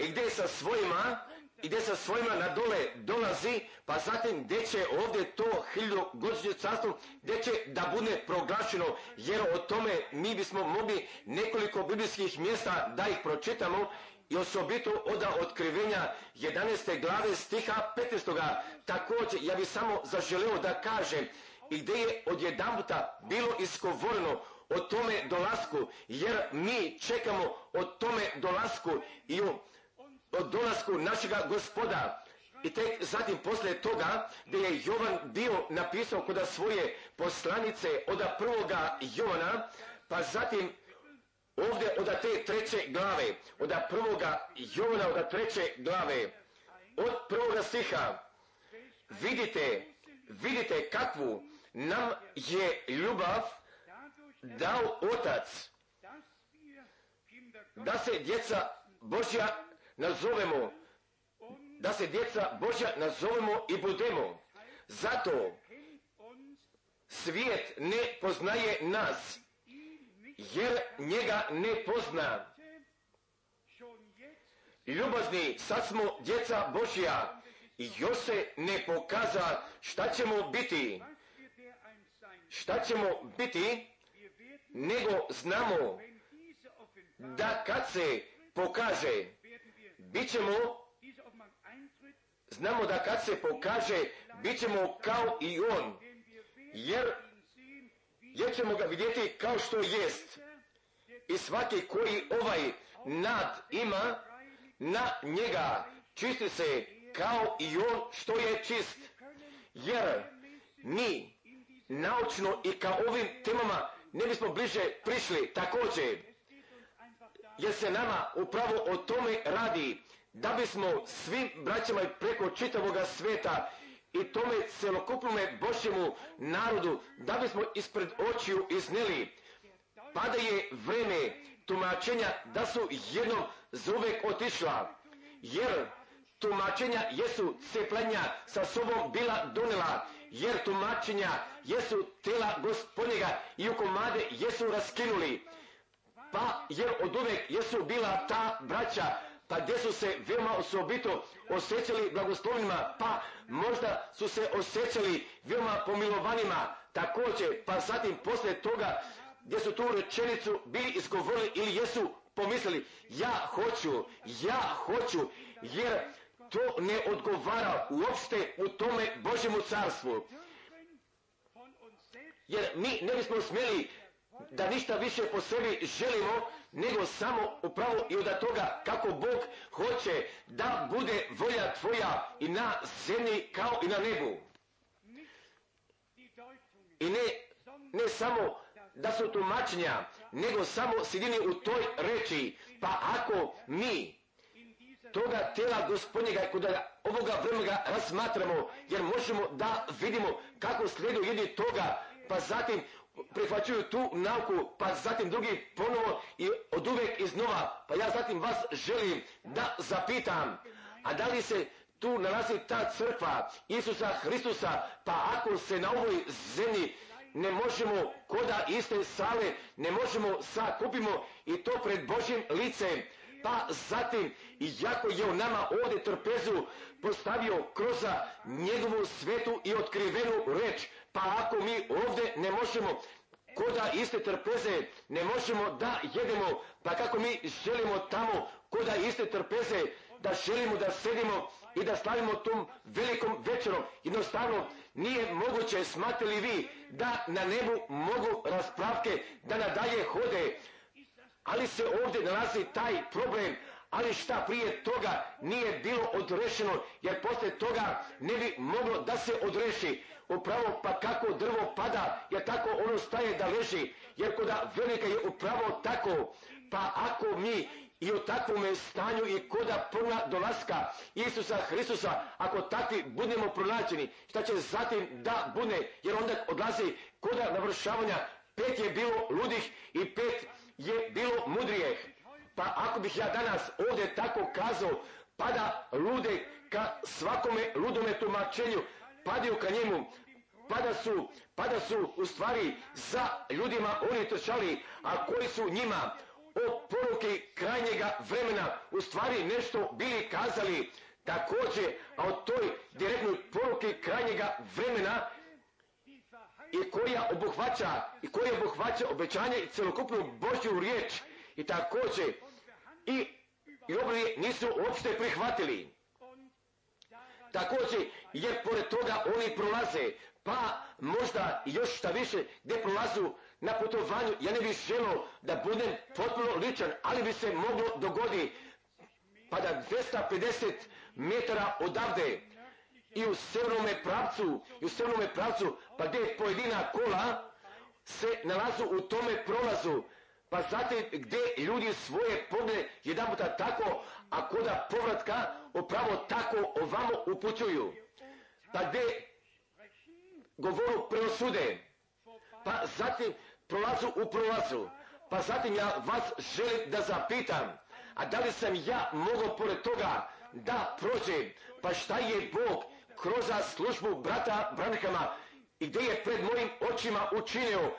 i gdje sa svojima i gdje sa svojima na dole dolazi, pa zatim gdje će ovdje to hiljogodišnje carstvo, gdje će da bude proglašeno, jer o tome mi bismo mogli nekoliko biblijskih mjesta da ih pročitamo i osobito od otkrivenja 11. glave stiha 15. Također, ja bih samo zaželio da kažem i gdje je odjedanputa bilo iskovoreno o tome dolasku, jer mi čekamo o tome dolasku i o, o dolasku našega gospoda. I tek zatim poslije toga gdje je Jovan bio napisao kod svoje poslanice od prvoga Jovana, pa zatim ovdje od te treće glave, od prvoga Jovana od treće glave, od prvoga stiha, vidite, vidite kakvu nam je ljubav dao otac da se djeca Božja nazovemo, da se djeca Božja nazovemo i budemo. Zato svijet ne poznaje nas, jer njega ne pozna. Ljubazni, sad smo djeca Božja i još se ne pokaza šta ćemo biti. Šta ćemo biti, nego znamo da kad se pokaže, bit ćemo, znamo da kad se pokaže, bit ćemo kao i on, jer, jer ćemo ga vidjeti kao što jest. I svaki koji ovaj nad ima, na njega čisti se kao i on što je čist. Jer mi naučno i ka ovim temama ne bismo bliže prišli također. Jer se nama upravo o tome radi da bismo svim braćama preko čitavoga sveta i tome celokupnome Božjemu narodu da bismo ispred očiju izneli pa da je vreme tumačenja da su jednom zauvek otišla jer tumačenja jesu ceplanja sa sobom bila donela jer tumačenja jesu tela gospodnjega i u komade jesu raskinuli. Pa jer od uvek jesu bila ta braća, pa gdje su se veoma osobito osjećali blagoslovnima, pa možda su se osjećali veoma pomilovanima, također, pa zatim poslije toga gdje su tu rečenicu bili izgovorili ili jesu pomislili, ja hoću, ja hoću, jer to ne odgovara uopšte u tome Božjemu carstvu. Jer mi ne bismo smjeli da ništa više po sebi želimo, nego samo upravo i od toga kako Bog hoće da bude volja tvoja i na zemlji kao i na nebu. I ne, ne samo da su tumačenja, nego samo sidini u toj reči. Pa ako mi toga tela gospodnjega kod ovoga vremena razmatramo, jer možemo da vidimo kako slijedu jedni toga, pa zatim prihvaćaju tu nauku, pa zatim drugi ponovo i od uvijek iznova. Pa ja zatim vas želim da zapitam, a da li se tu nalazi ta crkva Isusa Hristusa, pa ako se na ovoj zemlji ne možemo koda iste sale, ne možemo sakupimo i to pred Božjim licem, pa zatim, iako je u nama ovdje trpezu postavio kroz njegovu svetu i otkrivenu reč, pa ako mi ovdje ne možemo koda iste trpeze ne možemo da jedemo, pa kako mi želimo tamo koda iste trpeze, da želimo da sedimo i da slavimo tom velikom večerom. Jednostavno nije moguće, smatrali vi, da na nebu mogu raspravke, da nadalje hode, ali se ovdje nalazi taj problem, ali šta prije toga nije bilo odrešeno, jer poslije toga ne bi moglo da se odreši. Upravo pa kako drvo pada, jer tako ono staje da leži, jer koda velika je upravo tako, pa ako mi i u takvom stanju i koda puna dolaska Isusa Hristusa, ako takvi budemo pronađeni, šta će zatim da bude, jer onda odlazi koda navršavanja, pet je bilo ludih i pet je bilo mudrijeh. Pa ako bih ja danas ovdje tako kazao, pada lude ka svakome ludome tumačenju, padaju ka njemu, pada su, pada su u stvari za ljudima oni trčali, a koji su njima o poruke krajnjega vremena u stvari nešto bili kazali, također, a o toj direktnoj poruki krajnjega vremena i koja obuhvaća i koja obuhvaća obećanje i celokupnu Božju riječ i također i i nisu uopšte prihvatili. Također, jer pored toga oni prolaze, pa možda još šta više gdje prolazu na putovanju, ja ne bih želio da budem potpuno ličan, ali bi se moglo dogoditi pa da 250 metara odavde i u severnome pravcu, i u severnome pravcu, pa gdje pojedina kola se nalazu u tome prolazu, pa zatim gdje ljudi svoje poglede jedan puta tako, a koda povratka upravo tako ovamo upućuju. Pa gdje govoru preosude, pa zatim prolazu u prolazu, pa zatim ja vas želim da zapitam, a da li sam ja mogao pored toga da prođem, pa šta je Bog kroz službu brata Branhama i gdje je pred mojim očima učinio,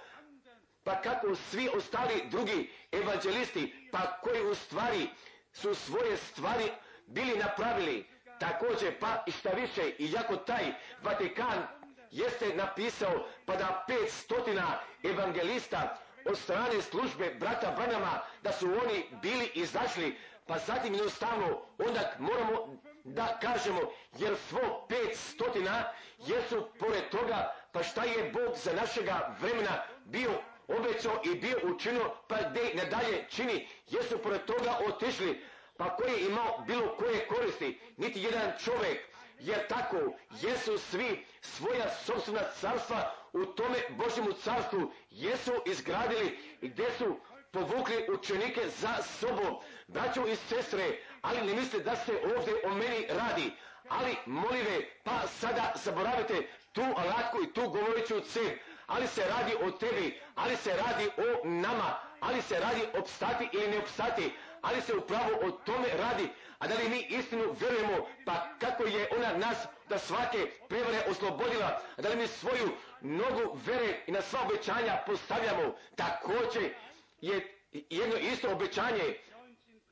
pa kako svi ostali drugi evanđelisti, pa koji u stvari su svoje stvari bili napravili, također pa i šta više, i jako taj Vatikan jeste napisao pa da pet stotina evangelista od strane službe brata Branama da su oni bili izašli. Pa zatim jednostavno onda moramo da kažemo jer svo pet stotina jesu pored toga pa šta je Bog za našega vremena bio obećao i bio učinio pa gdje nadalje čini. Jesu pored toga otišli. Pa koji je imao bilo koje koristi? Niti jedan čovjek. Jer tako? Jesu svi svoja sobstvena carstva u tome Božjemu carstvu? Jesu izgradili? I gdje su povukli učenike za sobom, braćo i sestre, ali ne misle da se ovdje o meni radi. Ali molive, pa sada zaboravite tu alatku i tu govoriću cev, ali se radi o tebi, ali se radi o nama, ali se radi opstati ili ne opstati, ali se upravo o tome radi, a da li mi istinu vjerujemo, pa kako je ona nas da svake prevare oslobodila, a da li mi svoju nogu vere i na sva obećanja postavljamo, također je jedno isto obećanje,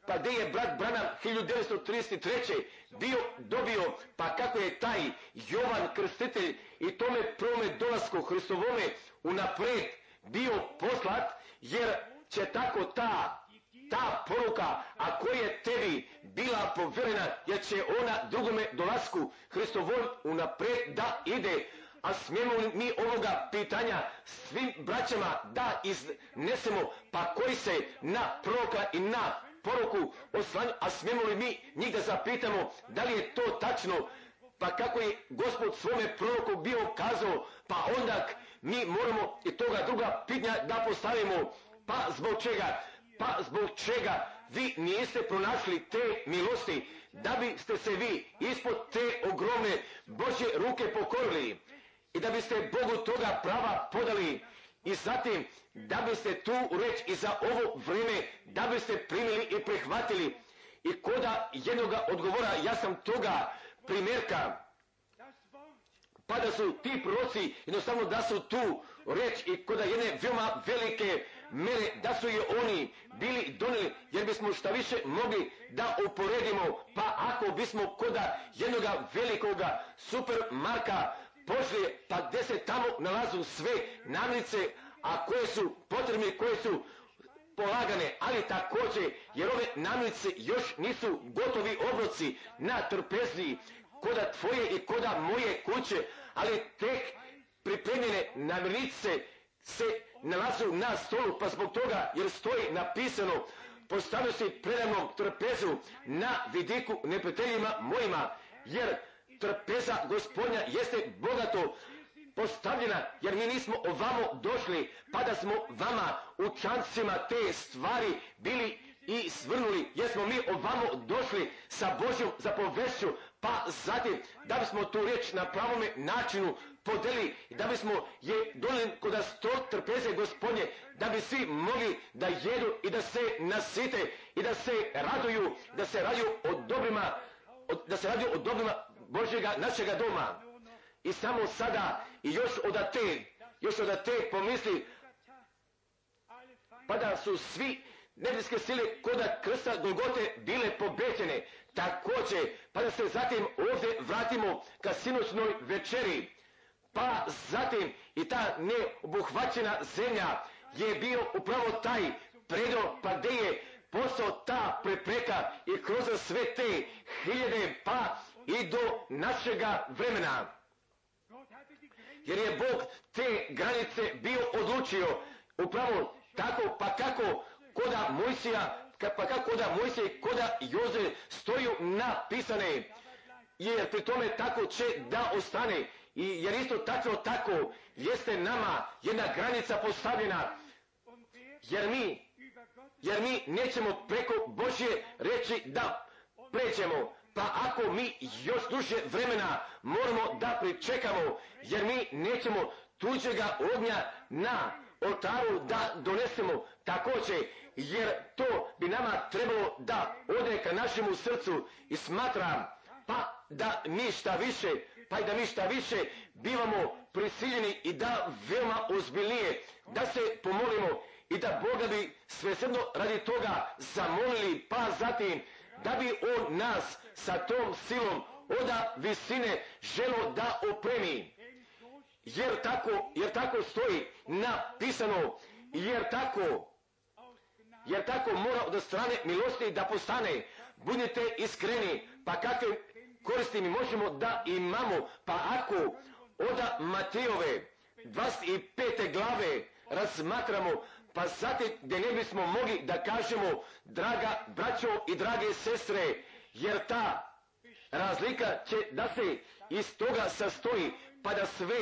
pa gdje je brat Branham 1933. bio dobio, pa kako je taj Jovan Krstitelj i tome prome dolasku Hristovome unaprijed bio poslat, jer će tako ta ta poruka, a koja je tebi bila povjerena, jer će ona drugome dolasku Hristovom unaprijed da ide. A smijemo li mi ovoga pitanja svim braćama da iznesemo, pa koji se na proroka i na poruku oslanju, a smijemo li mi njih da zapitamo da li je to tačno, pa kako je gospod svome proroku bio kazao, pa onda mi moramo i toga druga pitanja da postavimo, pa zbog čega? Pa zbog čega vi niste pronašli te milosti da biste se vi ispod te ogromne Božje ruke pokorili i da biste Bogu toga prava podali i zatim da biste tu reč i za ovo vrijeme da biste primili i prihvatili. I koda jednoga odgovora ja sam toga primjerka. Pa da su ti proroci jednostavno da su tu reč i koda jedne veoma velike mene da su je oni bili donijeli jer bismo šta više mogli da uporedimo. Pa ako bismo koda jednoga velikoga supermarka pošli pa gdje se tamo nalazu sve namirnice a koje su potrebne koje su polagane, ali također jer ove namirnice još nisu gotovi obroci na trpezi koda tvoje i koda moje kuće, ali tek pripremljene namirnice se nalazu na stolu, pa zbog toga jer stoji napisano postavio si predavnom trpezu na vidiku neprijateljima mojima, jer trpeza gospodnja jeste bogato postavljena, jer mi nismo ovamo došli, pa da smo vama u čancima te stvari bili i svrnuli, jer smo mi ovamo došli sa Božjom zapovešću, pa zatim da bismo tu riječ na pravome načinu podeli da bismo je donijeli kod sto trpeze gospodnje, da bi svi mogli da jedu i da se nasite i da se raduju, da se raduju od dobrima, da se raduju od dobrima Božjega našega doma. I samo sada i još od te, još od te pomisli, pa da su svi nebeske sile koda krsta Golgote bile pobeđene. Također, pa da se zatim ovdje vratimo ka sinoćnoj večeri. Pa zatim i ta neobuhvaćena zemlja je bio upravo taj predro pa gdje je postao ta prepreka i kroz sve te hiljade pa i do našega vremena. Jer je Bog te granice bio odlučio upravo tako pa kako koda Mojsija pa kako koda Mojsije koda Joze stoju napisane jer pri tome tako će da ostane i jer isto tako tako jeste nama jedna granica postavljena jer mi jer mi nećemo preko Božje reći da pređemo. Pa ako mi još duže vremena moramo da pričekamo, jer mi nećemo tuđega ognja na oltaru da donesemo također, jer to bi nama trebalo da ode ka našemu srcu i smatram, pa da mi šta više, pa i da mi šta više bivamo prisiljeni i da veoma ozbiljnije, da se pomolimo i da Boga bi svesredno radi toga zamolili, pa zatim da bi On nas sa tom silom oda visine želo da opremi. Jer tako, jer tako stoji napisano, jer tako, jer tako mora od strane milosti da postane. Budite iskreni, pa kakve koristi mi možemo da imamo, pa ako oda Matejove 25. glave razmatramo, pa zatim gdje ne bismo mogli da kažemo, draga braćo i drage sestre, jer ta razlika će da se iz toga sastoji, pa da sve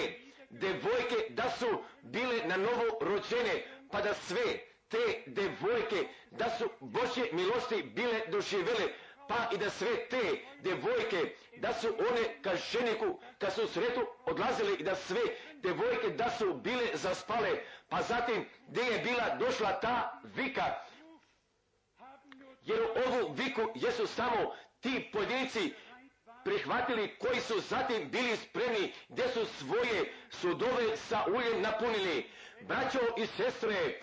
devojke da su bile na novo rođene, pa da sve te devojke da su Božje milosti bile doživjele, pa i da sve te devojke da su one ka ženiku, kad su sretu odlazile i da sve devojke da su bile zaspale, pa zatim gdje je bila došla ta vika, jer ovu viku jesu samo ti pojedinci prihvatili koji su zatim bili spremni gdje su svoje sudove sa uljem napunili. Braćo i sestre,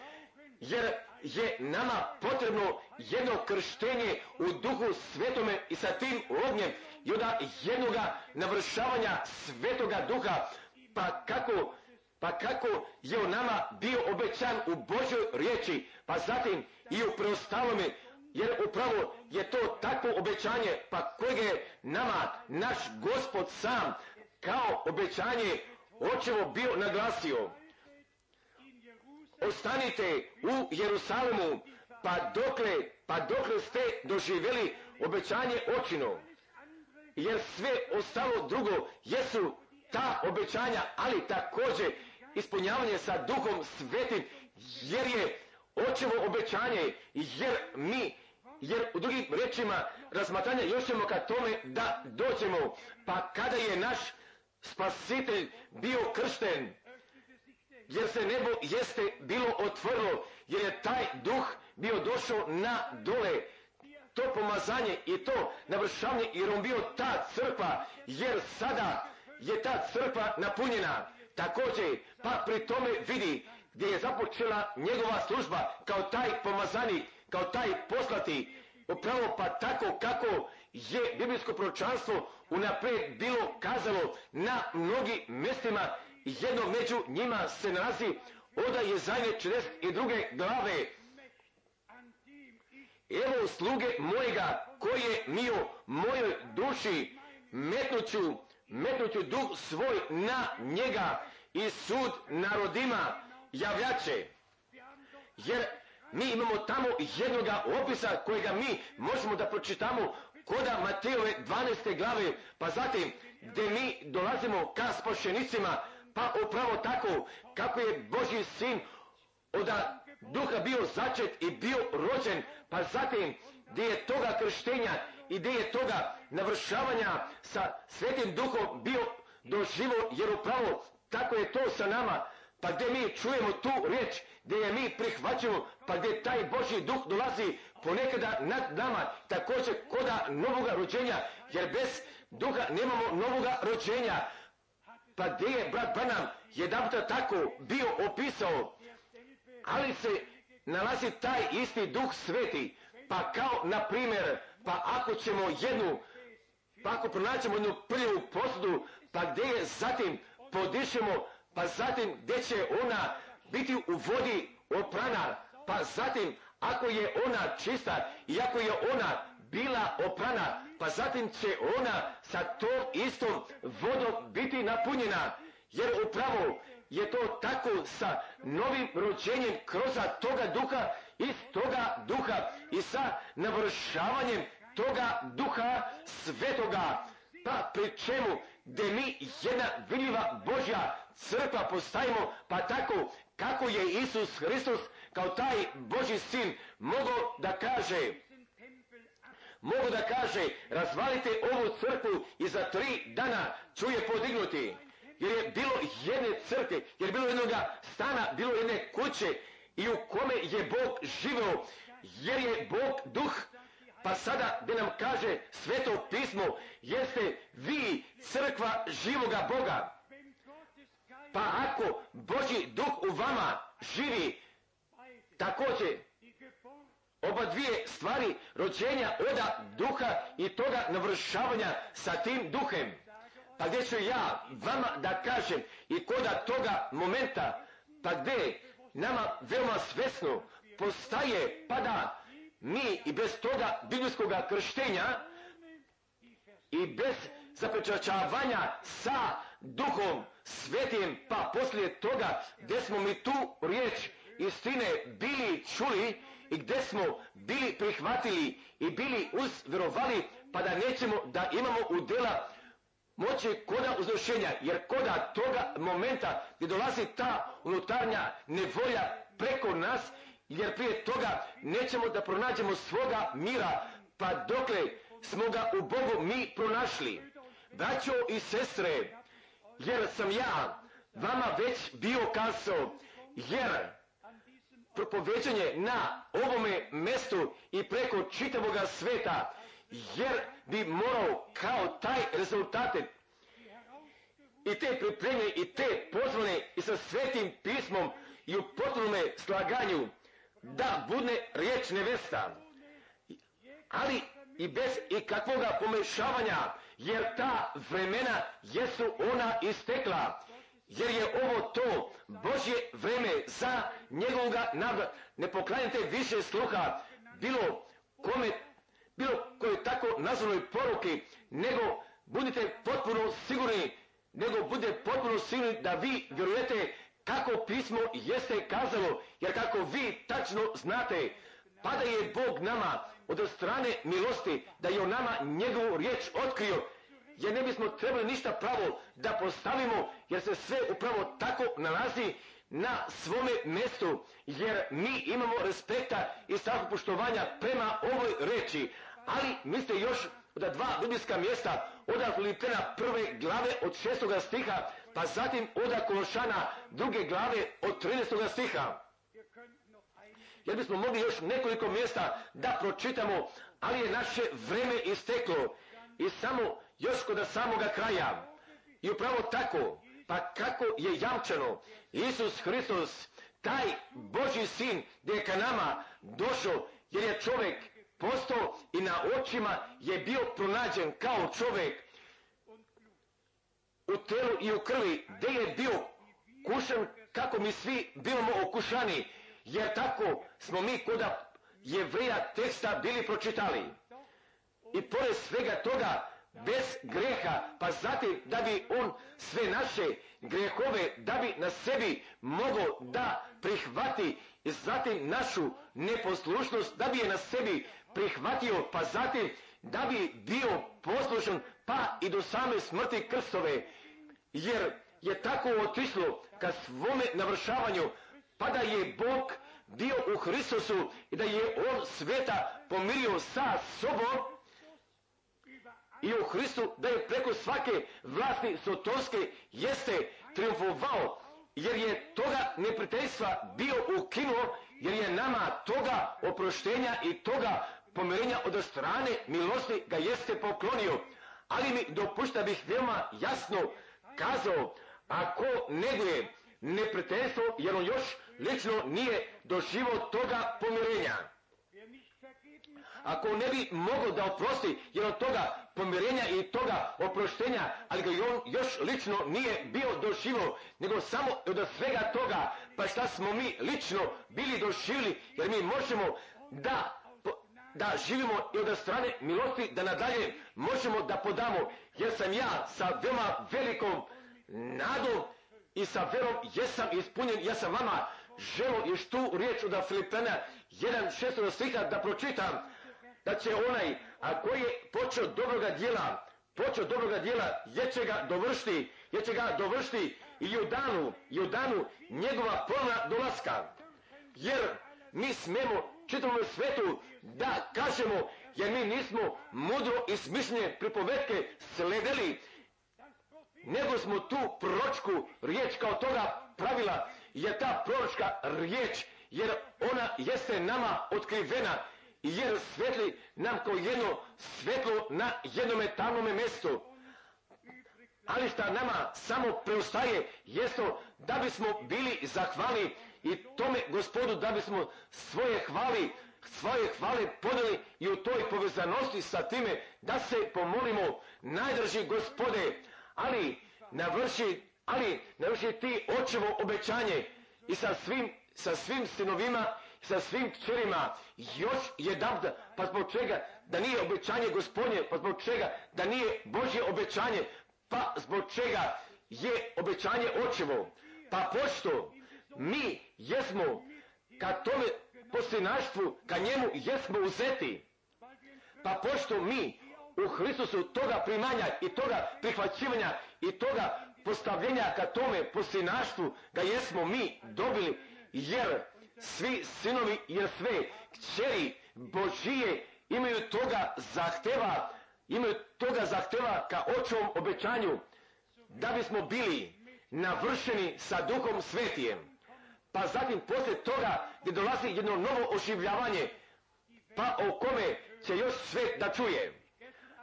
jer je nama potrebno jedno krštenje u duhu svetome i sa tim ognjem i onda jednoga navršavanja svetoga duha pa kako pa kako je u nama bio obećan u Božoj riječi, pa zatim i u preostalome, jer upravo je to takvo obećanje, pa kojeg je nama naš gospod sam kao obećanje očevo bio naglasio. Ostanite u Jerusalemu, pa dokle, pa dokle ste doživjeli obećanje očino. Jer sve ostalo drugo jesu ta obećanja, ali također ispunjavanje sa duhom svetim, jer je očevo obećanje, jer mi, jer u drugim rečima razmatranja još ćemo ka tome da dođemo, pa kada je naš spasitelj bio kršten, jer se nebo jeste bilo otvorilo, jer je taj duh bio došao na dole, to pomazanje i to navršavanje, jer on bio ta crkva, jer sada je ta crkva napunjena. Također, pa pri tome vidi gdje je započela njegova služba kao taj pomazani, kao taj poslati, upravo pa tako kako je biblijsko proročanstvo unaprijed bilo kazalo na mnogim mjestima jedno među njima se nalazi oda je zadnje 42. glave Evo sluge mojega koje mi o mojoj duši metnuću metnuću duh svoj na njega i sud narodima javljače. Jer mi imamo tamo jednoga opisa kojega mi možemo da pročitamo koda Matejove 12. glave, pa zatim gdje mi dolazimo ka spašenicima, pa upravo tako kako je Boži sin od duha bio začet i bio rođen, pa zatim gdje je toga krštenja i gdje je toga navršavanja sa svetim duhom bio doživo, jer upravo tako je to sa nama, pa gdje mi čujemo tu riječ, gdje je mi prihvaćamo, pa gdje taj Boži duh dolazi ponekada nad nama, također koda novoga rođenja, jer bez duha nemamo novoga rođenja. Pa gdje je brat Branham jedan tako bio opisao, ali se nalazi taj isti duh sveti, pa kao, na primjer, pa ako ćemo jednu, pa ako pronaćemo jednu prljavu posudu, pa gdje je zatim podišemo, pa zatim gdje će ona biti u vodi oprana, pa zatim ako je ona čista i ako je ona bila oprana, pa zatim će ona sa tom istom vodom biti napunjena, jer upravo je to tako sa novim rođenjem kroz toga duha, iz toga duha i sa navršavanjem toga duha svetoga. Pa pri čemu gdje mi jedna vidljiva Božja crkva postajemo, pa tako kako je Isus Hristos kao taj Boži sin mogao da kaže mogu da kaže razvalite ovu crkvu i za tri dana ću je podignuti. Jer je bilo jedne crkve, jer je bilo jednoga stana, bilo jedne kuće i u kome je Bog živeo, jer je Bog duh. Pa sada gdje nam kaže sveto pismo, jeste vi crkva živoga Boga. Pa ako Boži duh u vama živi, također oba dvije stvari rođenja oda duha i toga navršavanja sa tim duhem. Pa gdje ću ja vama da kažem i koda toga momenta, pa gdje nama veoma svesno postaje, pa da mi i bez toga biblijskog krštenja i bez zapečačavanja sa duhom svetim, pa poslije toga gdje smo mi tu riječ istine bili čuli i gdje smo bili prihvatili i bili uzverovali pa da nećemo da imamo udjela moći koda uznošenja, jer koda toga momenta gdje dolazi ta unutarnja nevolja preko nas, jer prije toga nećemo da pronađemo svoga mira, pa dokle smo ga u Bogu mi pronašli. Braćo i sestre, jer sam ja vama već bio kazao, jer propoveđanje na ovome mestu i preko čitavoga sveta, jer bi morao kao taj rezultate i te pripremlje i te pozvane i sa svetim pismom i u potpunome slaganju da budne riječ nevesta. Ali i bez ikakvoga pomešavanja, jer ta vremena jesu ona istekla jer je ovo to Božje vreme za njegovoga navrat. Ne poklanjate više sluha bilo kome, bilo koje tako nazvanoj poruki, nego budite potpuno sigurni, nego bude potpuno sigurni da vi vjerujete kako pismo jeste kazalo, jer kako vi tačno znate, pa da je Bog nama od strane milosti, da je o nama njegovu riječ otkrio, jer ne bismo trebali ništa pravo da postavimo, jer se sve upravo tako nalazi na svome mjestu, jer mi imamo respekta i strahu poštovanja prema ovoj reči. Ali mi ste još od dva biblijska mjesta, od Filipena prve glave od šestoga stiha, pa zatim od Kološana druge glave od 13. stiha. Jer bismo mogli još nekoliko mjesta da pročitamo, ali je naše vreme isteklo i samo još kod samoga kraja. I upravo tako, pa kako je jamčeno, Isus Hristos, taj Boži sin, gdje je ka nama došao, jer je čovjek postao i na očima je bio pronađen kao čovjek u telu i u krvi, gdje je bio kušan kako mi svi bivamo okušani, jer tako smo mi koda jevrija teksta bili pročitali. I pored svega toga, bez greha, pa zatim da bi on sve naše grehove, da bi na sebi mogao da prihvati i zatim našu neposlušnost, da bi je na sebi prihvatio, pa zatim da bi bio poslušan, pa i do same smrti krstove, jer je tako otišlo ka svome navršavanju, pa da je Bog bio u Hristosu i da je on sveta pomirio sa sobom, i u Hristu da je preko svake vlasti sotonske jeste triumfovao jer je toga neprijateljstva bio ukinuo jer je nama toga oproštenja i toga pomirenja od strane milosti ga jeste poklonio. Ali mi dopušta bih veoma jasno kazao, ako neguje neprijateljstvo jer on još lično nije doživio toga pomirenja. Ako ne bi mogao da oprosti jer od toga pomirenja i toga oproštenja, ali ga on još lično nije bio doživio, nego samo od svega toga, pa šta smo mi lično bili doživili, jer mi možemo da da živimo i od strane milosti, da nadalje možemo da podamo, jer sam ja sa veoma velikom nadom i sa verom jesam ispunjen, ja sam vama želo još tu riječ od Filipena 1.6. stiha da pročitam, da će onaj, a koji je počeo dobroga djela, počeo dobroga djela, je će ga dovršiti, je će ga dovršiti i u danu, i u danu njegova polna dolaska. Jer mi smemo čitavom svetu da kažemo, jer mi nismo mudro i smišljene pripovetke sledeli, nego smo tu proročku riječ kao toga pravila, jer ta proročka riječ, jer ona jeste nama otkrivena, jer svetli nam kao jedno svetlo na jednome tamnome mjestu. Ali šta nama samo preostaje jesto da bismo bili zahvali i tome gospodu da bismo svoje hvali, svoje hvale podeli i u toj povezanosti sa time da se pomolimo najdrži gospode, ali navrši, ali navrši ti očevo obećanje i sa svim, sa svim sinovima, sa svim kćerima još jedan pa zbog čega da nije obećanje gospodnje, pa zbog čega da nije Božje obećanje, pa zbog čega je obećanje očevo. Pa pošto mi jesmo ka tome poslinaštvu, ka njemu jesmo uzeti. Pa pošto mi u Hristusu toga primanja i toga prihvaćivanja i toga postavljenja ka tome poslinaštvu ga jesmo mi dobili jer svi sinovi jer sve kćeri Božije imaju toga zahteva imaju toga zahteva ka očovom obećanju da bismo bili navršeni sa duhom svetijem pa zatim poslije toga gdje dolazi jedno novo oživljavanje, pa o kome će još svet da čuje.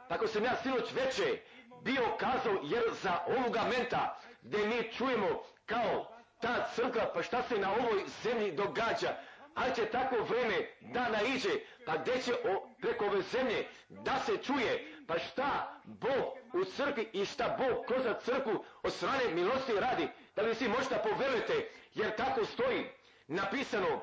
Tako sam ja sinoć veće bio kazao jer za ovoga menta gdje mi čujemo kao ta crkva pa šta se na ovoj zemlji događa, ali će tako vreme da naiđe, pa gdje će o, preko ove zemlje da se čuje, pa šta Bog u crkvi i šta Bog kroz crkvu od strane milosti radi, da li si možda poverujete, jer tako stoji napisano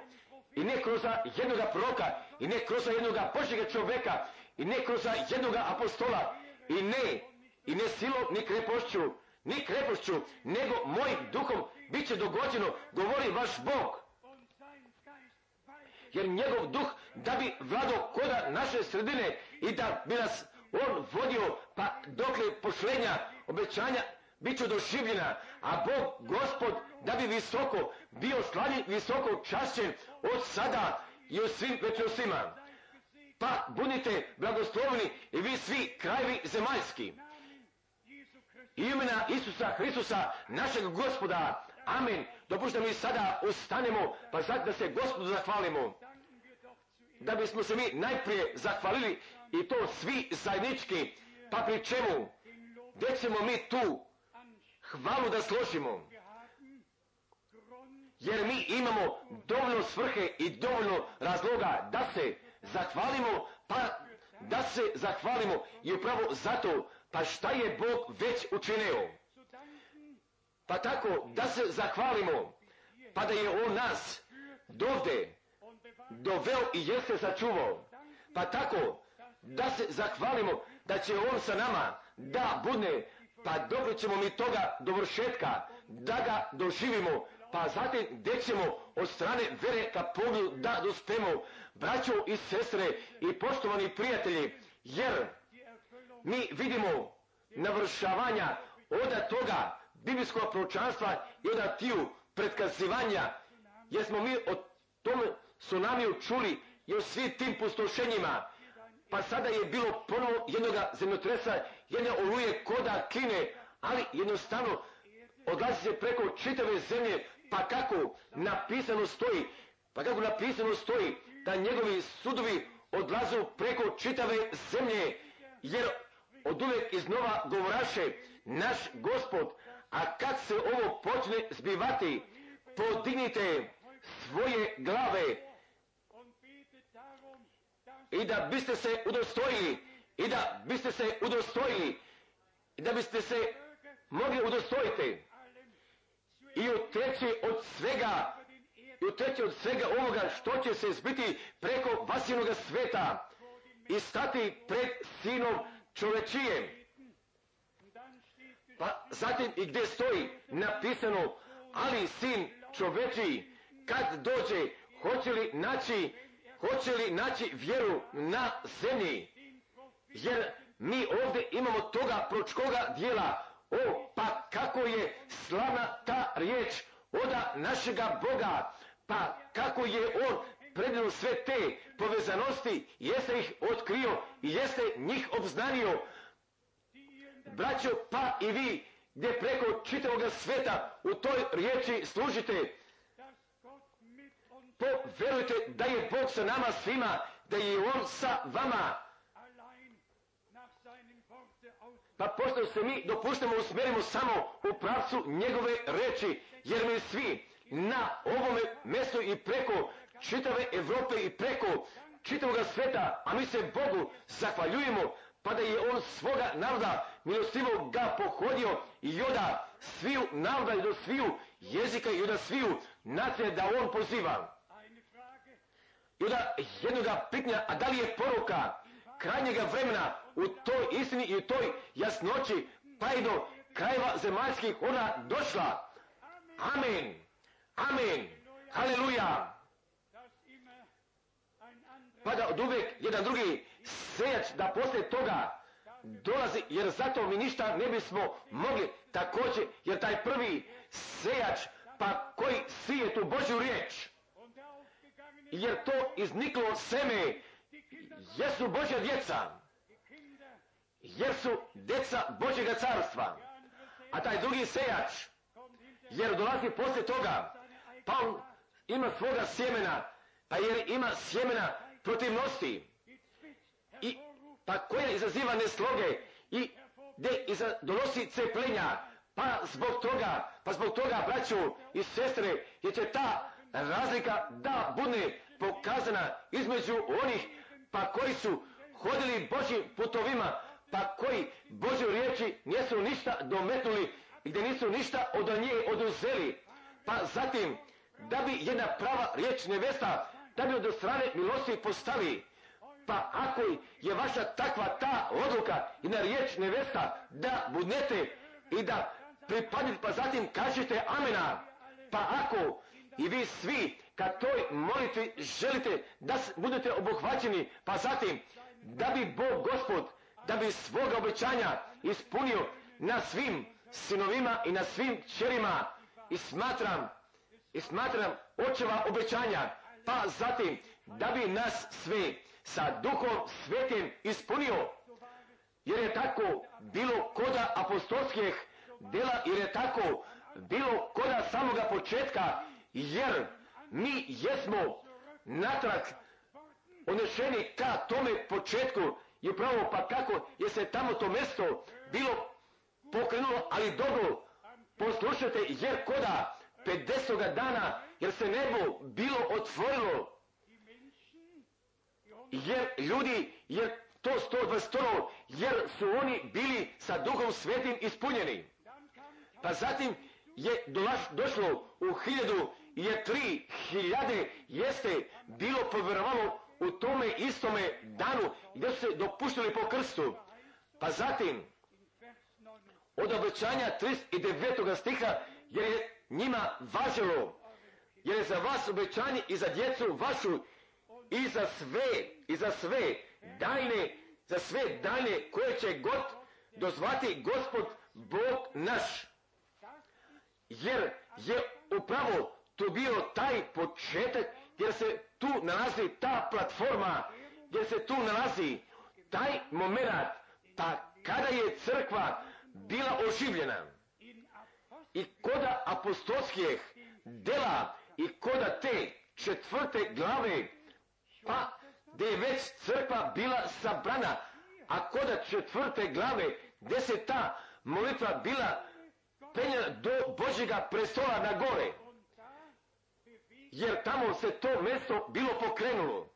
i ne kroz jednoga proroka, i ne kroz jednoga Božjega čovjeka, i ne kroz jednoga apostola, i ne, i ne silom, ni krepošću, ni krepošću, nego mojim duhom bit će dogođeno, govori vaš Bog. Jer njegov duh da bi vladao koda naše sredine i da bi nas on vodio pa dokle pošlenja obećanja bit ću doživljena, a Bog, gospod, da bi visoko bio slavljen, visoko čašćen od sada i u svim. Pa budite blagoslovni i vi svi krajevi zemaljski. Imena Isusa Hristusa, našeg gospoda. Amen. Dopušte mi sada ustanemo, pa zato da se gospodu zahvalimo. Da bismo se mi najprije zahvalili i to svi zajednički, pa pri čemu? Gdje ćemo mi tu hvalu da složimo. Jer mi imamo dovoljno svrhe i dovoljno razloga da se zahvalimo, pa da se zahvalimo i upravo zato, pa šta je Bog već učinio. Pa tako, da se zahvalimo, pa da je On nas dovde doveo i jeste sačuvao. Pa tako, da se zahvalimo da će On sa nama da bude pa dobro ćemo mi toga dovršetka, da ga doživimo, pa zatim gdje ćemo? Od strane vere ka pogledu da dospemo, braćo i sestre i poštovani prijatelji, jer mi vidimo navršavanja oda toga biblijskog proročanstva i oda tiju predkazivanja, jer smo mi o tom tsunamiju čuli i o svim tim pustošenjima, pa sada je bilo ponovo jednog zemljotresa, jedne oluje koda kline, ali jednostavno odlazi se preko čitave zemlje, pa kako napisano stoji, pa kako napisano stoji da njegovi sudovi odlazu preko čitave zemlje, jer od uvijek iznova govoraše naš gospod, a kad se ovo počne zbivati, podignite svoje glave i da biste se udostojili i da biste se udostojili i da biste se mogli udostojiti i utreći od svega i utreći od svega ovoga što će se zbiti preko vasinoga sveta i stati pred sinom čovečijem. Pa zatim i gdje stoji napisano, ali sin čoveči kad dođe, hoće li naći, hoće li naći vjeru na zemlji? Jer mi ovdje imamo toga pročkoga dijela. O, pa kako je slavna ta riječ oda našega Boga. Pa kako je on predano sve te povezanosti, jeste ih otkrio i jeste njih obznanio. Braćo, pa i vi, gdje preko čitavog sveta u toj riječi služite, verujte da je Bog sa nama svima, da je On sa vama. Pa pošto se mi dopuštamo usmjerimo samo u pravcu njegove reči, jer mi svi na ovome mjestu i preko čitave Europe i preko čitavog sveta, a mi se Bogu zahvaljujemo, pa da je on svoga naroda milostivo ga pohodio i oda sviju naroda i do sviju jezika i oda sviju nacije da on poziva. I onda jednoga pitanja, a da li je poruka krajnjega vremena u toj istini i u toj jasnoći pa i do krajeva zemaljskih ona došla. Amen. Amen. Haleluja. Pa da od uvijek jedan drugi sejač da poslije toga dolazi, jer zato mi ništa ne bismo mogli također, jer taj prvi sejač, pa koji sije tu Božju riječ, jer to izniklo seme, jesu Božja djeca, jer su djeca Božjega carstva. A taj drugi sejač, jer dolazi poslije toga, pa on ima svoga sjemena, pa jer ima sjemena protivnosti, i, pa koja izaziva nesloge i gdje donosi cepljenja, pa zbog toga, pa zbog toga, braću i sestre, jer će ta razlika da bude pokazana između onih pa koji su hodili Božim putovima, pa koji Božju riječi nisu ništa dometnuli i gdje nisu ništa od nje oduzeli. Pa zatim, da bi jedna prava riječ nevesta, da bi od strane milosti postavi. Pa ako je vaša takva ta odluka i na riječ nevesta da budnete i da pripadite, pa zatim kažete amena. Pa ako i vi svi kad toj molitvi želite da budete obuhvaćeni, pa zatim da bi Bog Gospod, da bi svoga obećanja ispunio na svim sinovima i na svim čerima i smatram, i smatram očeva obećanja, pa zatim da bi nas sve sa duhom svetim ispunio, jer je tako bilo koda apostolskih dela, jer je tako bilo koda samoga početka, jer mi jesmo natrag onešeni ka tome početku i upravo pa kako je se tamo to mesto bilo pokrenulo, ali dobro poslušajte, jer koda 50. dana, jer se nebo bilo otvorilo, jer ljudi, jer to 120 jer su oni bili sa duhom svetim ispunjeni. Pa zatim je došlo u hiljadu je tri hiljade jeste bilo povjerovalo u tome istome danu gdje su se dopuštili po krstu. Pa zatim, od obećanja 39. stiha, jer je njima važilo, jer je za vas obećanje i za djecu vašu i za sve, i za sve dajne, za sve dajne koje će god dozvati gospod Bog naš. Jer je upravo tu bio taj početak gdje se tu nalazi ta platforma, gdje se tu nalazi taj moment, pa kada je crkva bila oživljena i koda apostolskih dela i koda te četvrte glave, pa gdje je već crkva bila sabrana, a koda četvrte glave, gdje se ta molitva bila penjena do Božjega prestola na gore. Jer tamo se to mjesto bilo pokrenulo.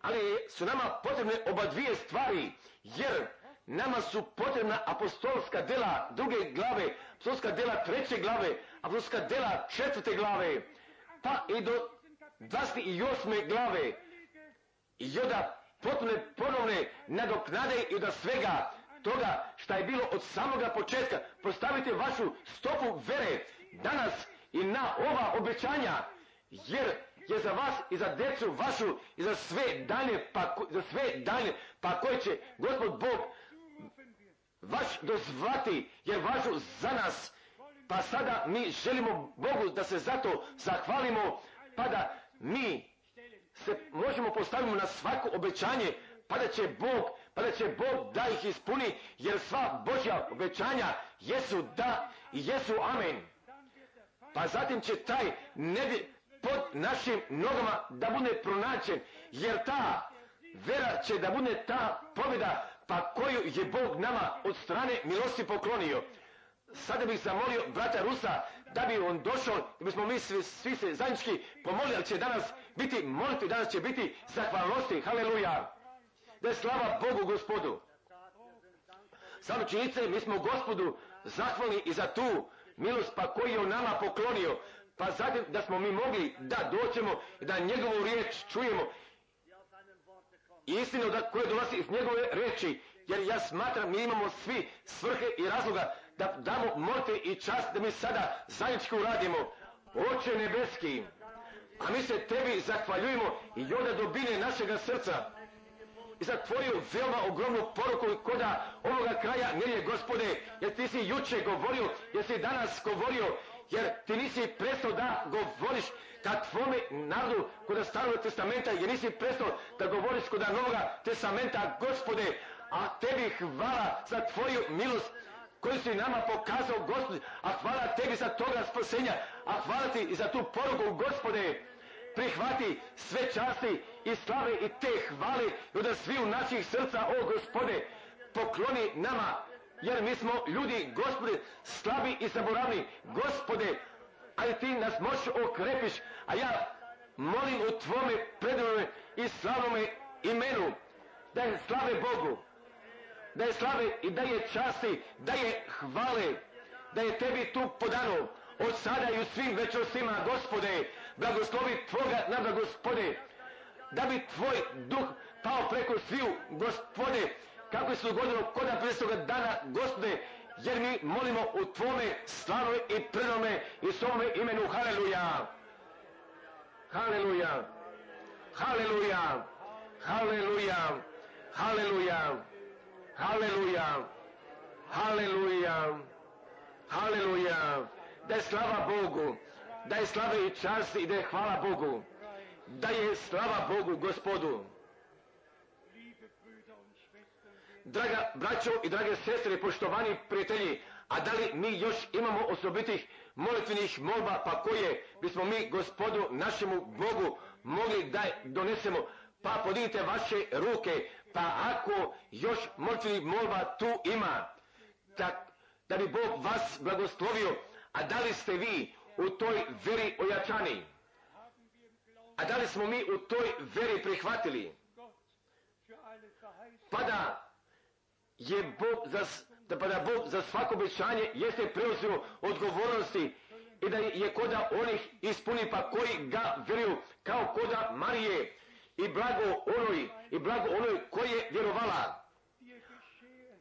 Ali su nama potrebne oba dvije stvari, jer nama su potrebna apostolska dela druge glave, apostolska dela treće glave, apostolska dela četvrte glave, pa i do 28. glave. I onda potpune ponovne nadoknade i da svega toga šta je bilo od samoga početka. Postavite vašu stopu vere danas i na ova obećanja, jer je za vas i za decu vašu i za sve dalje, pa, za sve dalje, pa koje će Gospod Bog vaš dozvati, jer važu za nas, pa sada mi želimo Bogu da se zato zahvalimo, pa da mi se možemo postaviti na svako obećanje, pa da će Bog, pa da će Bog da ih ispuni, jer sva Božja obećanja jesu da i jesu amen. Pa zatim će taj nebi pod našim nogama da bude pronaćen, jer ta vera će da bude ta pobjeda pa koju je Bog nama od strane milosti poklonio. Sada bih zamolio brata Rusa da bi on došao, da bismo mi svi, svi se zajednički pomolili, ali će danas biti molitvi, danas će biti zahvalnosti, haleluja. Da je slava Bogu gospodu. Samo činjenice, mi smo gospodu zahvalni i za tu milost pa koji je on nama poklonio. Pa zatim da smo mi mogli da doćemo da njegovu riječ čujemo. Istinu da, koje dolazi iz njegove reči. Jer ja smatram, mi imamo svi svrhe i razloga da damo morte i čast da mi sada zajednički uradimo. Oče nebeski, a mi se tebi zahvaljujemo i onda dobine našega srca i za tvoju veoma ogromnu poruku koda ovoga kraja nije gospode, jer ti si juče govorio, jer si danas govorio, jer ti nisi prestao da govoriš ka tvome narodu kod starog testamenta, jer nisi prestao da govoriš kod novoga testamenta, gospode, a tebi hvala za tvoju milost koju si nama pokazao, gospode, a hvala tebi za toga spasenja, a hvala ti i za tu poruku, gospode, prihvati sve časti i slave i te hvale i svi u naših srca, o gospode, pokloni nama, jer mi smo ljudi, gospode, slabi i zaboravni, gospode, ali ti nas možeš okrepiš, a ja molim u tvome predivnome i slavnome imenu, da je slave Bogu, da je slave i da je časti, da je hvale, da je tebi tu podano, od sada i u svim večnostima, gospode, blagoslovi Tvoga na gospode, da bi Tvoj duh pao preko sviju, gospode, kako se dogodilo koda prestoga dana, gospode, jer mi molimo u Tvome slavnoj i predome i svome imenu, haleluja, haleluja, haleluja, haleluja, haleluja, haleluja, haleluja, haleluja, da je slava Bogu, da je slave i čast i da je hvala Bogu, da je slava Bogu gospodu. Draga braćo i drage sestre, poštovani prijatelji, a da li mi još imamo osobitih molitvenih molba, pa koje bismo mi gospodu našemu Bogu mogli da donesemo, pa podignite vaše ruke, pa ako još molitvenih molba tu ima, tak, da bi Bog vas blagoslovio, a da li ste vi u toj veri ojačani? A da li smo mi u toj veri prihvatili? Pa da je Bog za, da pa da Bog za svako obećanje jeste preuzeo odgovornosti i da je koda onih ispuni pa koji ga vjeruju kao koda Marije. I blago onoj i blago onoj koji je vjerovala.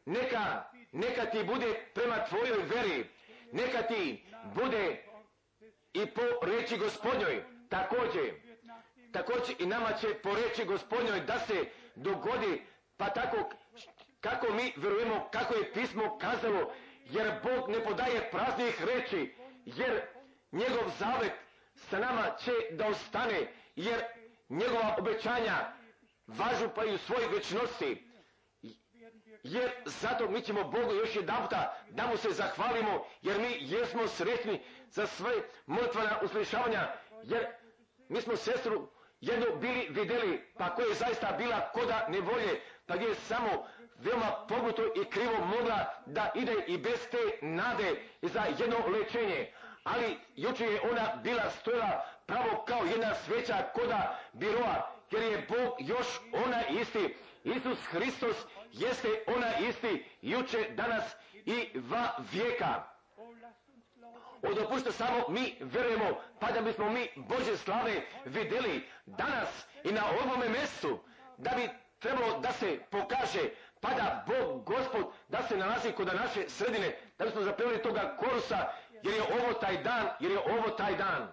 Neka, neka ti bude prema tvojoj veri, neka ti bude i po reći gospodnjoj. Također, također i nama će po reći gospodnjoj da se dogodi pa tako kako mi vjerujemo kako je pismo kazalo jer Bog ne podaje praznih reči jer njegov zavet sa nama će da ostane jer njegova obećanja važu pa i u svojoj večnosti jer zato mi ćemo Bogu još jedan puta da mu se zahvalimo, jer mi jesmo sretni za sve molitvana uslišavanja, jer mi smo sestru jednu bili vidjeli, pa koja je zaista bila koda nevolje, pa gdje je samo veoma pognuto i krivo mogla da ide i bez te nade za jedno lečenje. Ali jučer je ona bila stojala pravo kao jedna sveća koda biroa, jer je Bog još ona isti. Isus Hristos jeste ona isti juče, danas i va vijeka. O dopušte samo mi verujemo, pa da bismo mi Bože slave vidjeli danas i na ovome mjestu, da bi trebalo da se pokaže, pa da Bog, Gospod, da se nalazi kod naše sredine, da bismo zapeli toga korusa, jer je ovo taj dan, jer je ovo taj dan.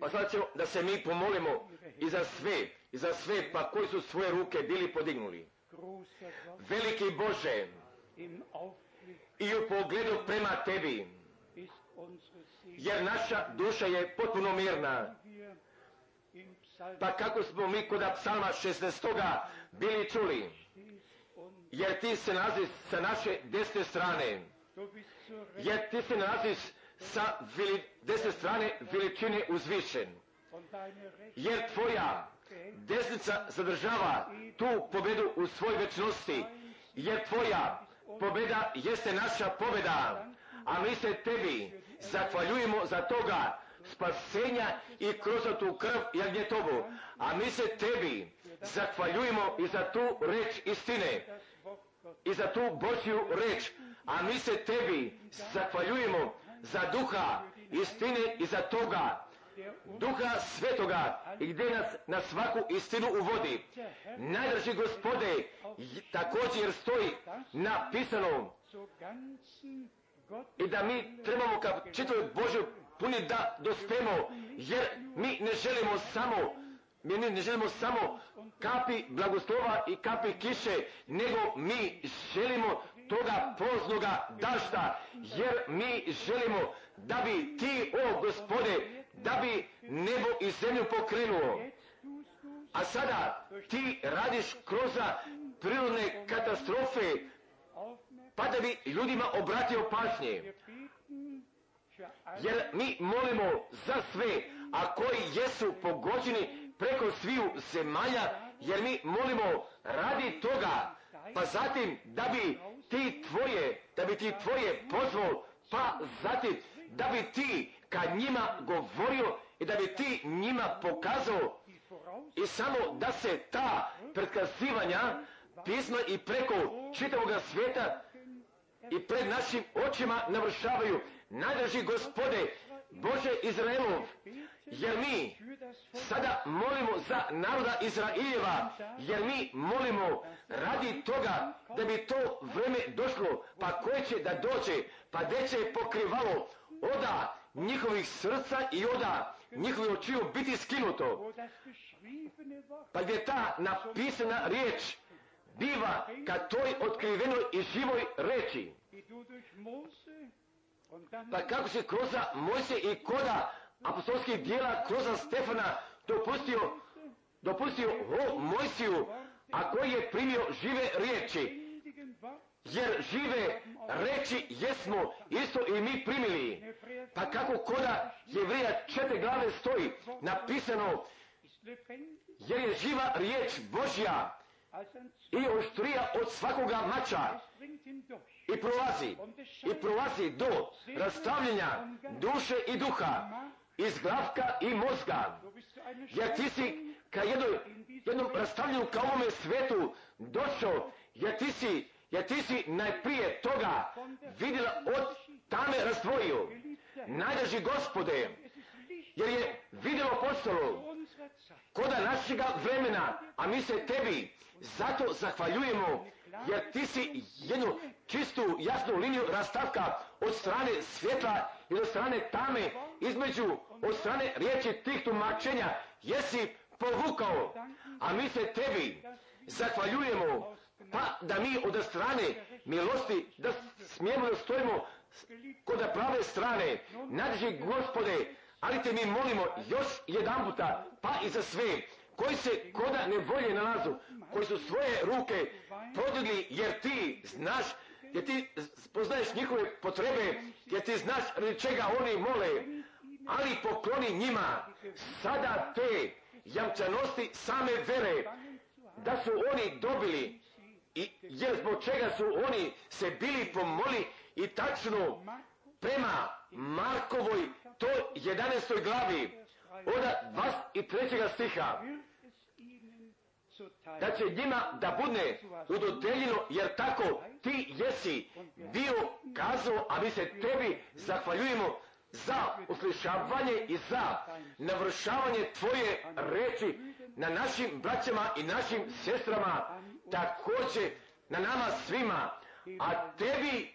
Pa sad ćemo da se mi pomolimo i za sve, i za sve pa koji su svoje ruke bili podignuli. Veliki Bože, i u pogledu prema tebi, jer naša duša je potpuno mirna. Pa kako smo mi kod psalma 16. bili čuli, jer ti se nalaziš sa naše desne strane, jer ti se nalaziš sa veli, desne strane veličine uzvišen, jer tvoja desnica zadržava tu pobedu u svoj večnosti, jer tvoja pobeda jeste naša pobeda, a mi se tebi zahvaljujemo za toga spasenja i kroz tu krv jagnjetovu, a mi se tebi zahvaljujemo i za tu reč istine, i za tu Božju reč, a mi se tebi zahvaljujemo za duha istine i za toga duha svetoga i gdje nas na svaku istinu uvodi. Najdrži gospode, također stoji napisano i da mi trebamo ka čitavoj Božoj puni da dospemo, jer mi ne želimo samo mi ne želimo samo kapi blagoslova i kapi kiše, nego mi želimo toga poznoga dašta, jer mi želimo da bi ti, o gospode, da bi nebo i zemlju pokrenuo. A sada ti radiš kroz prirodne katastrofe. Pa da bi ljudima obratio pažnje. Jer mi molimo za sve, a koji jesu pogođeni preko sviju zemalja, jer mi molimo radi toga, pa zatim da bi ti tvoje, da bi ti tvoje pozvao, pa zatim da bi ti ka njima govorio i da bi ti njima pokazao i samo da se ta pretkazivanja pisma i preko čitavog svijeta i pred našim očima navršavaju. Najdraži gospode, Bože Izraelov, jer mi sada molimo za naroda Izraeljeva, jer mi molimo radi toga da bi to vreme došlo, pa koje će da dođe, pa gdje će pokrivalo oda njihovih srca i oda njihovih očiju biti skinuto pa gdje ta napisana riječ biva ka toj otkrivenoj i živoj reči. Pa kako se kroz Mojse i koda apostolskih dijela kroz Stefana dopustio, dopustio o Mojsiju, a koji je primio žive riječi. Jer žive reči jesmo isto i mi primili. Pa kako koda Jevrija četiri glave stoji napisano, jer je živa riječ Božja i oštrija od svakoga mača i prolazi i prolazi do rastavljanja duše i duha iz glavka i mozga jer ti si ka jednoj, jednom rastavljanju ka ovome svetu došao jer ti si jer ti si najprije toga vidjela od tame razdvojio najdraži gospode jer je vidjelo postalo. Koda našega vremena, a mi se tebi zato zahvaljujemo, jer ti si jednu čistu, jasnu liniju rastavka od strane svjetla i od strane tame, između od strane riječi tih tumačenja, jesi povukao, a mi se tebi zahvaljujemo, pa da mi od strane milosti, da smijemo da stojimo kod prave strane, nadži gospode, ali te mi molimo još jedan puta, pa i za sve, koji se koda ne volje nalazu, koji su svoje ruke podigli, jer ti znaš, jer ti poznaješ njihove potrebe, jer ti znaš radi čega oni mole, ali pokloni njima sada te jamčanosti same vere, da su oni dobili. I jer zbog čega su oni se bili pomoli i tačno prema Markovoj to 11. glavi od 23. stiha da će njima da bude udodeljeno jer tako ti jesi bio kazao, a mi se tebi zahvaljujemo za uslišavanje i za navršavanje tvoje reči na našim braćama i našim sestrama, također na nama svima, a tebi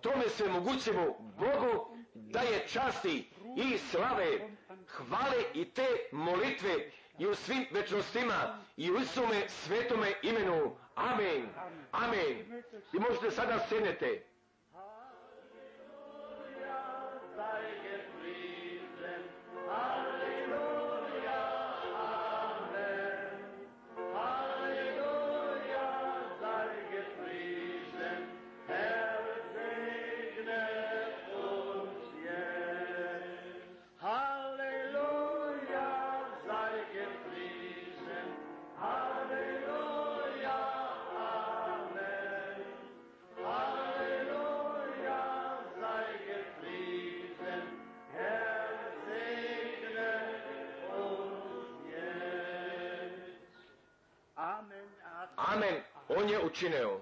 tome se mogućemo Bogu da je časti i slave, hvale i te molitve i u svim večnostima i u Isume svetome imenu. Amen. Amen. I možete sada sednete. Amen. On je učinio.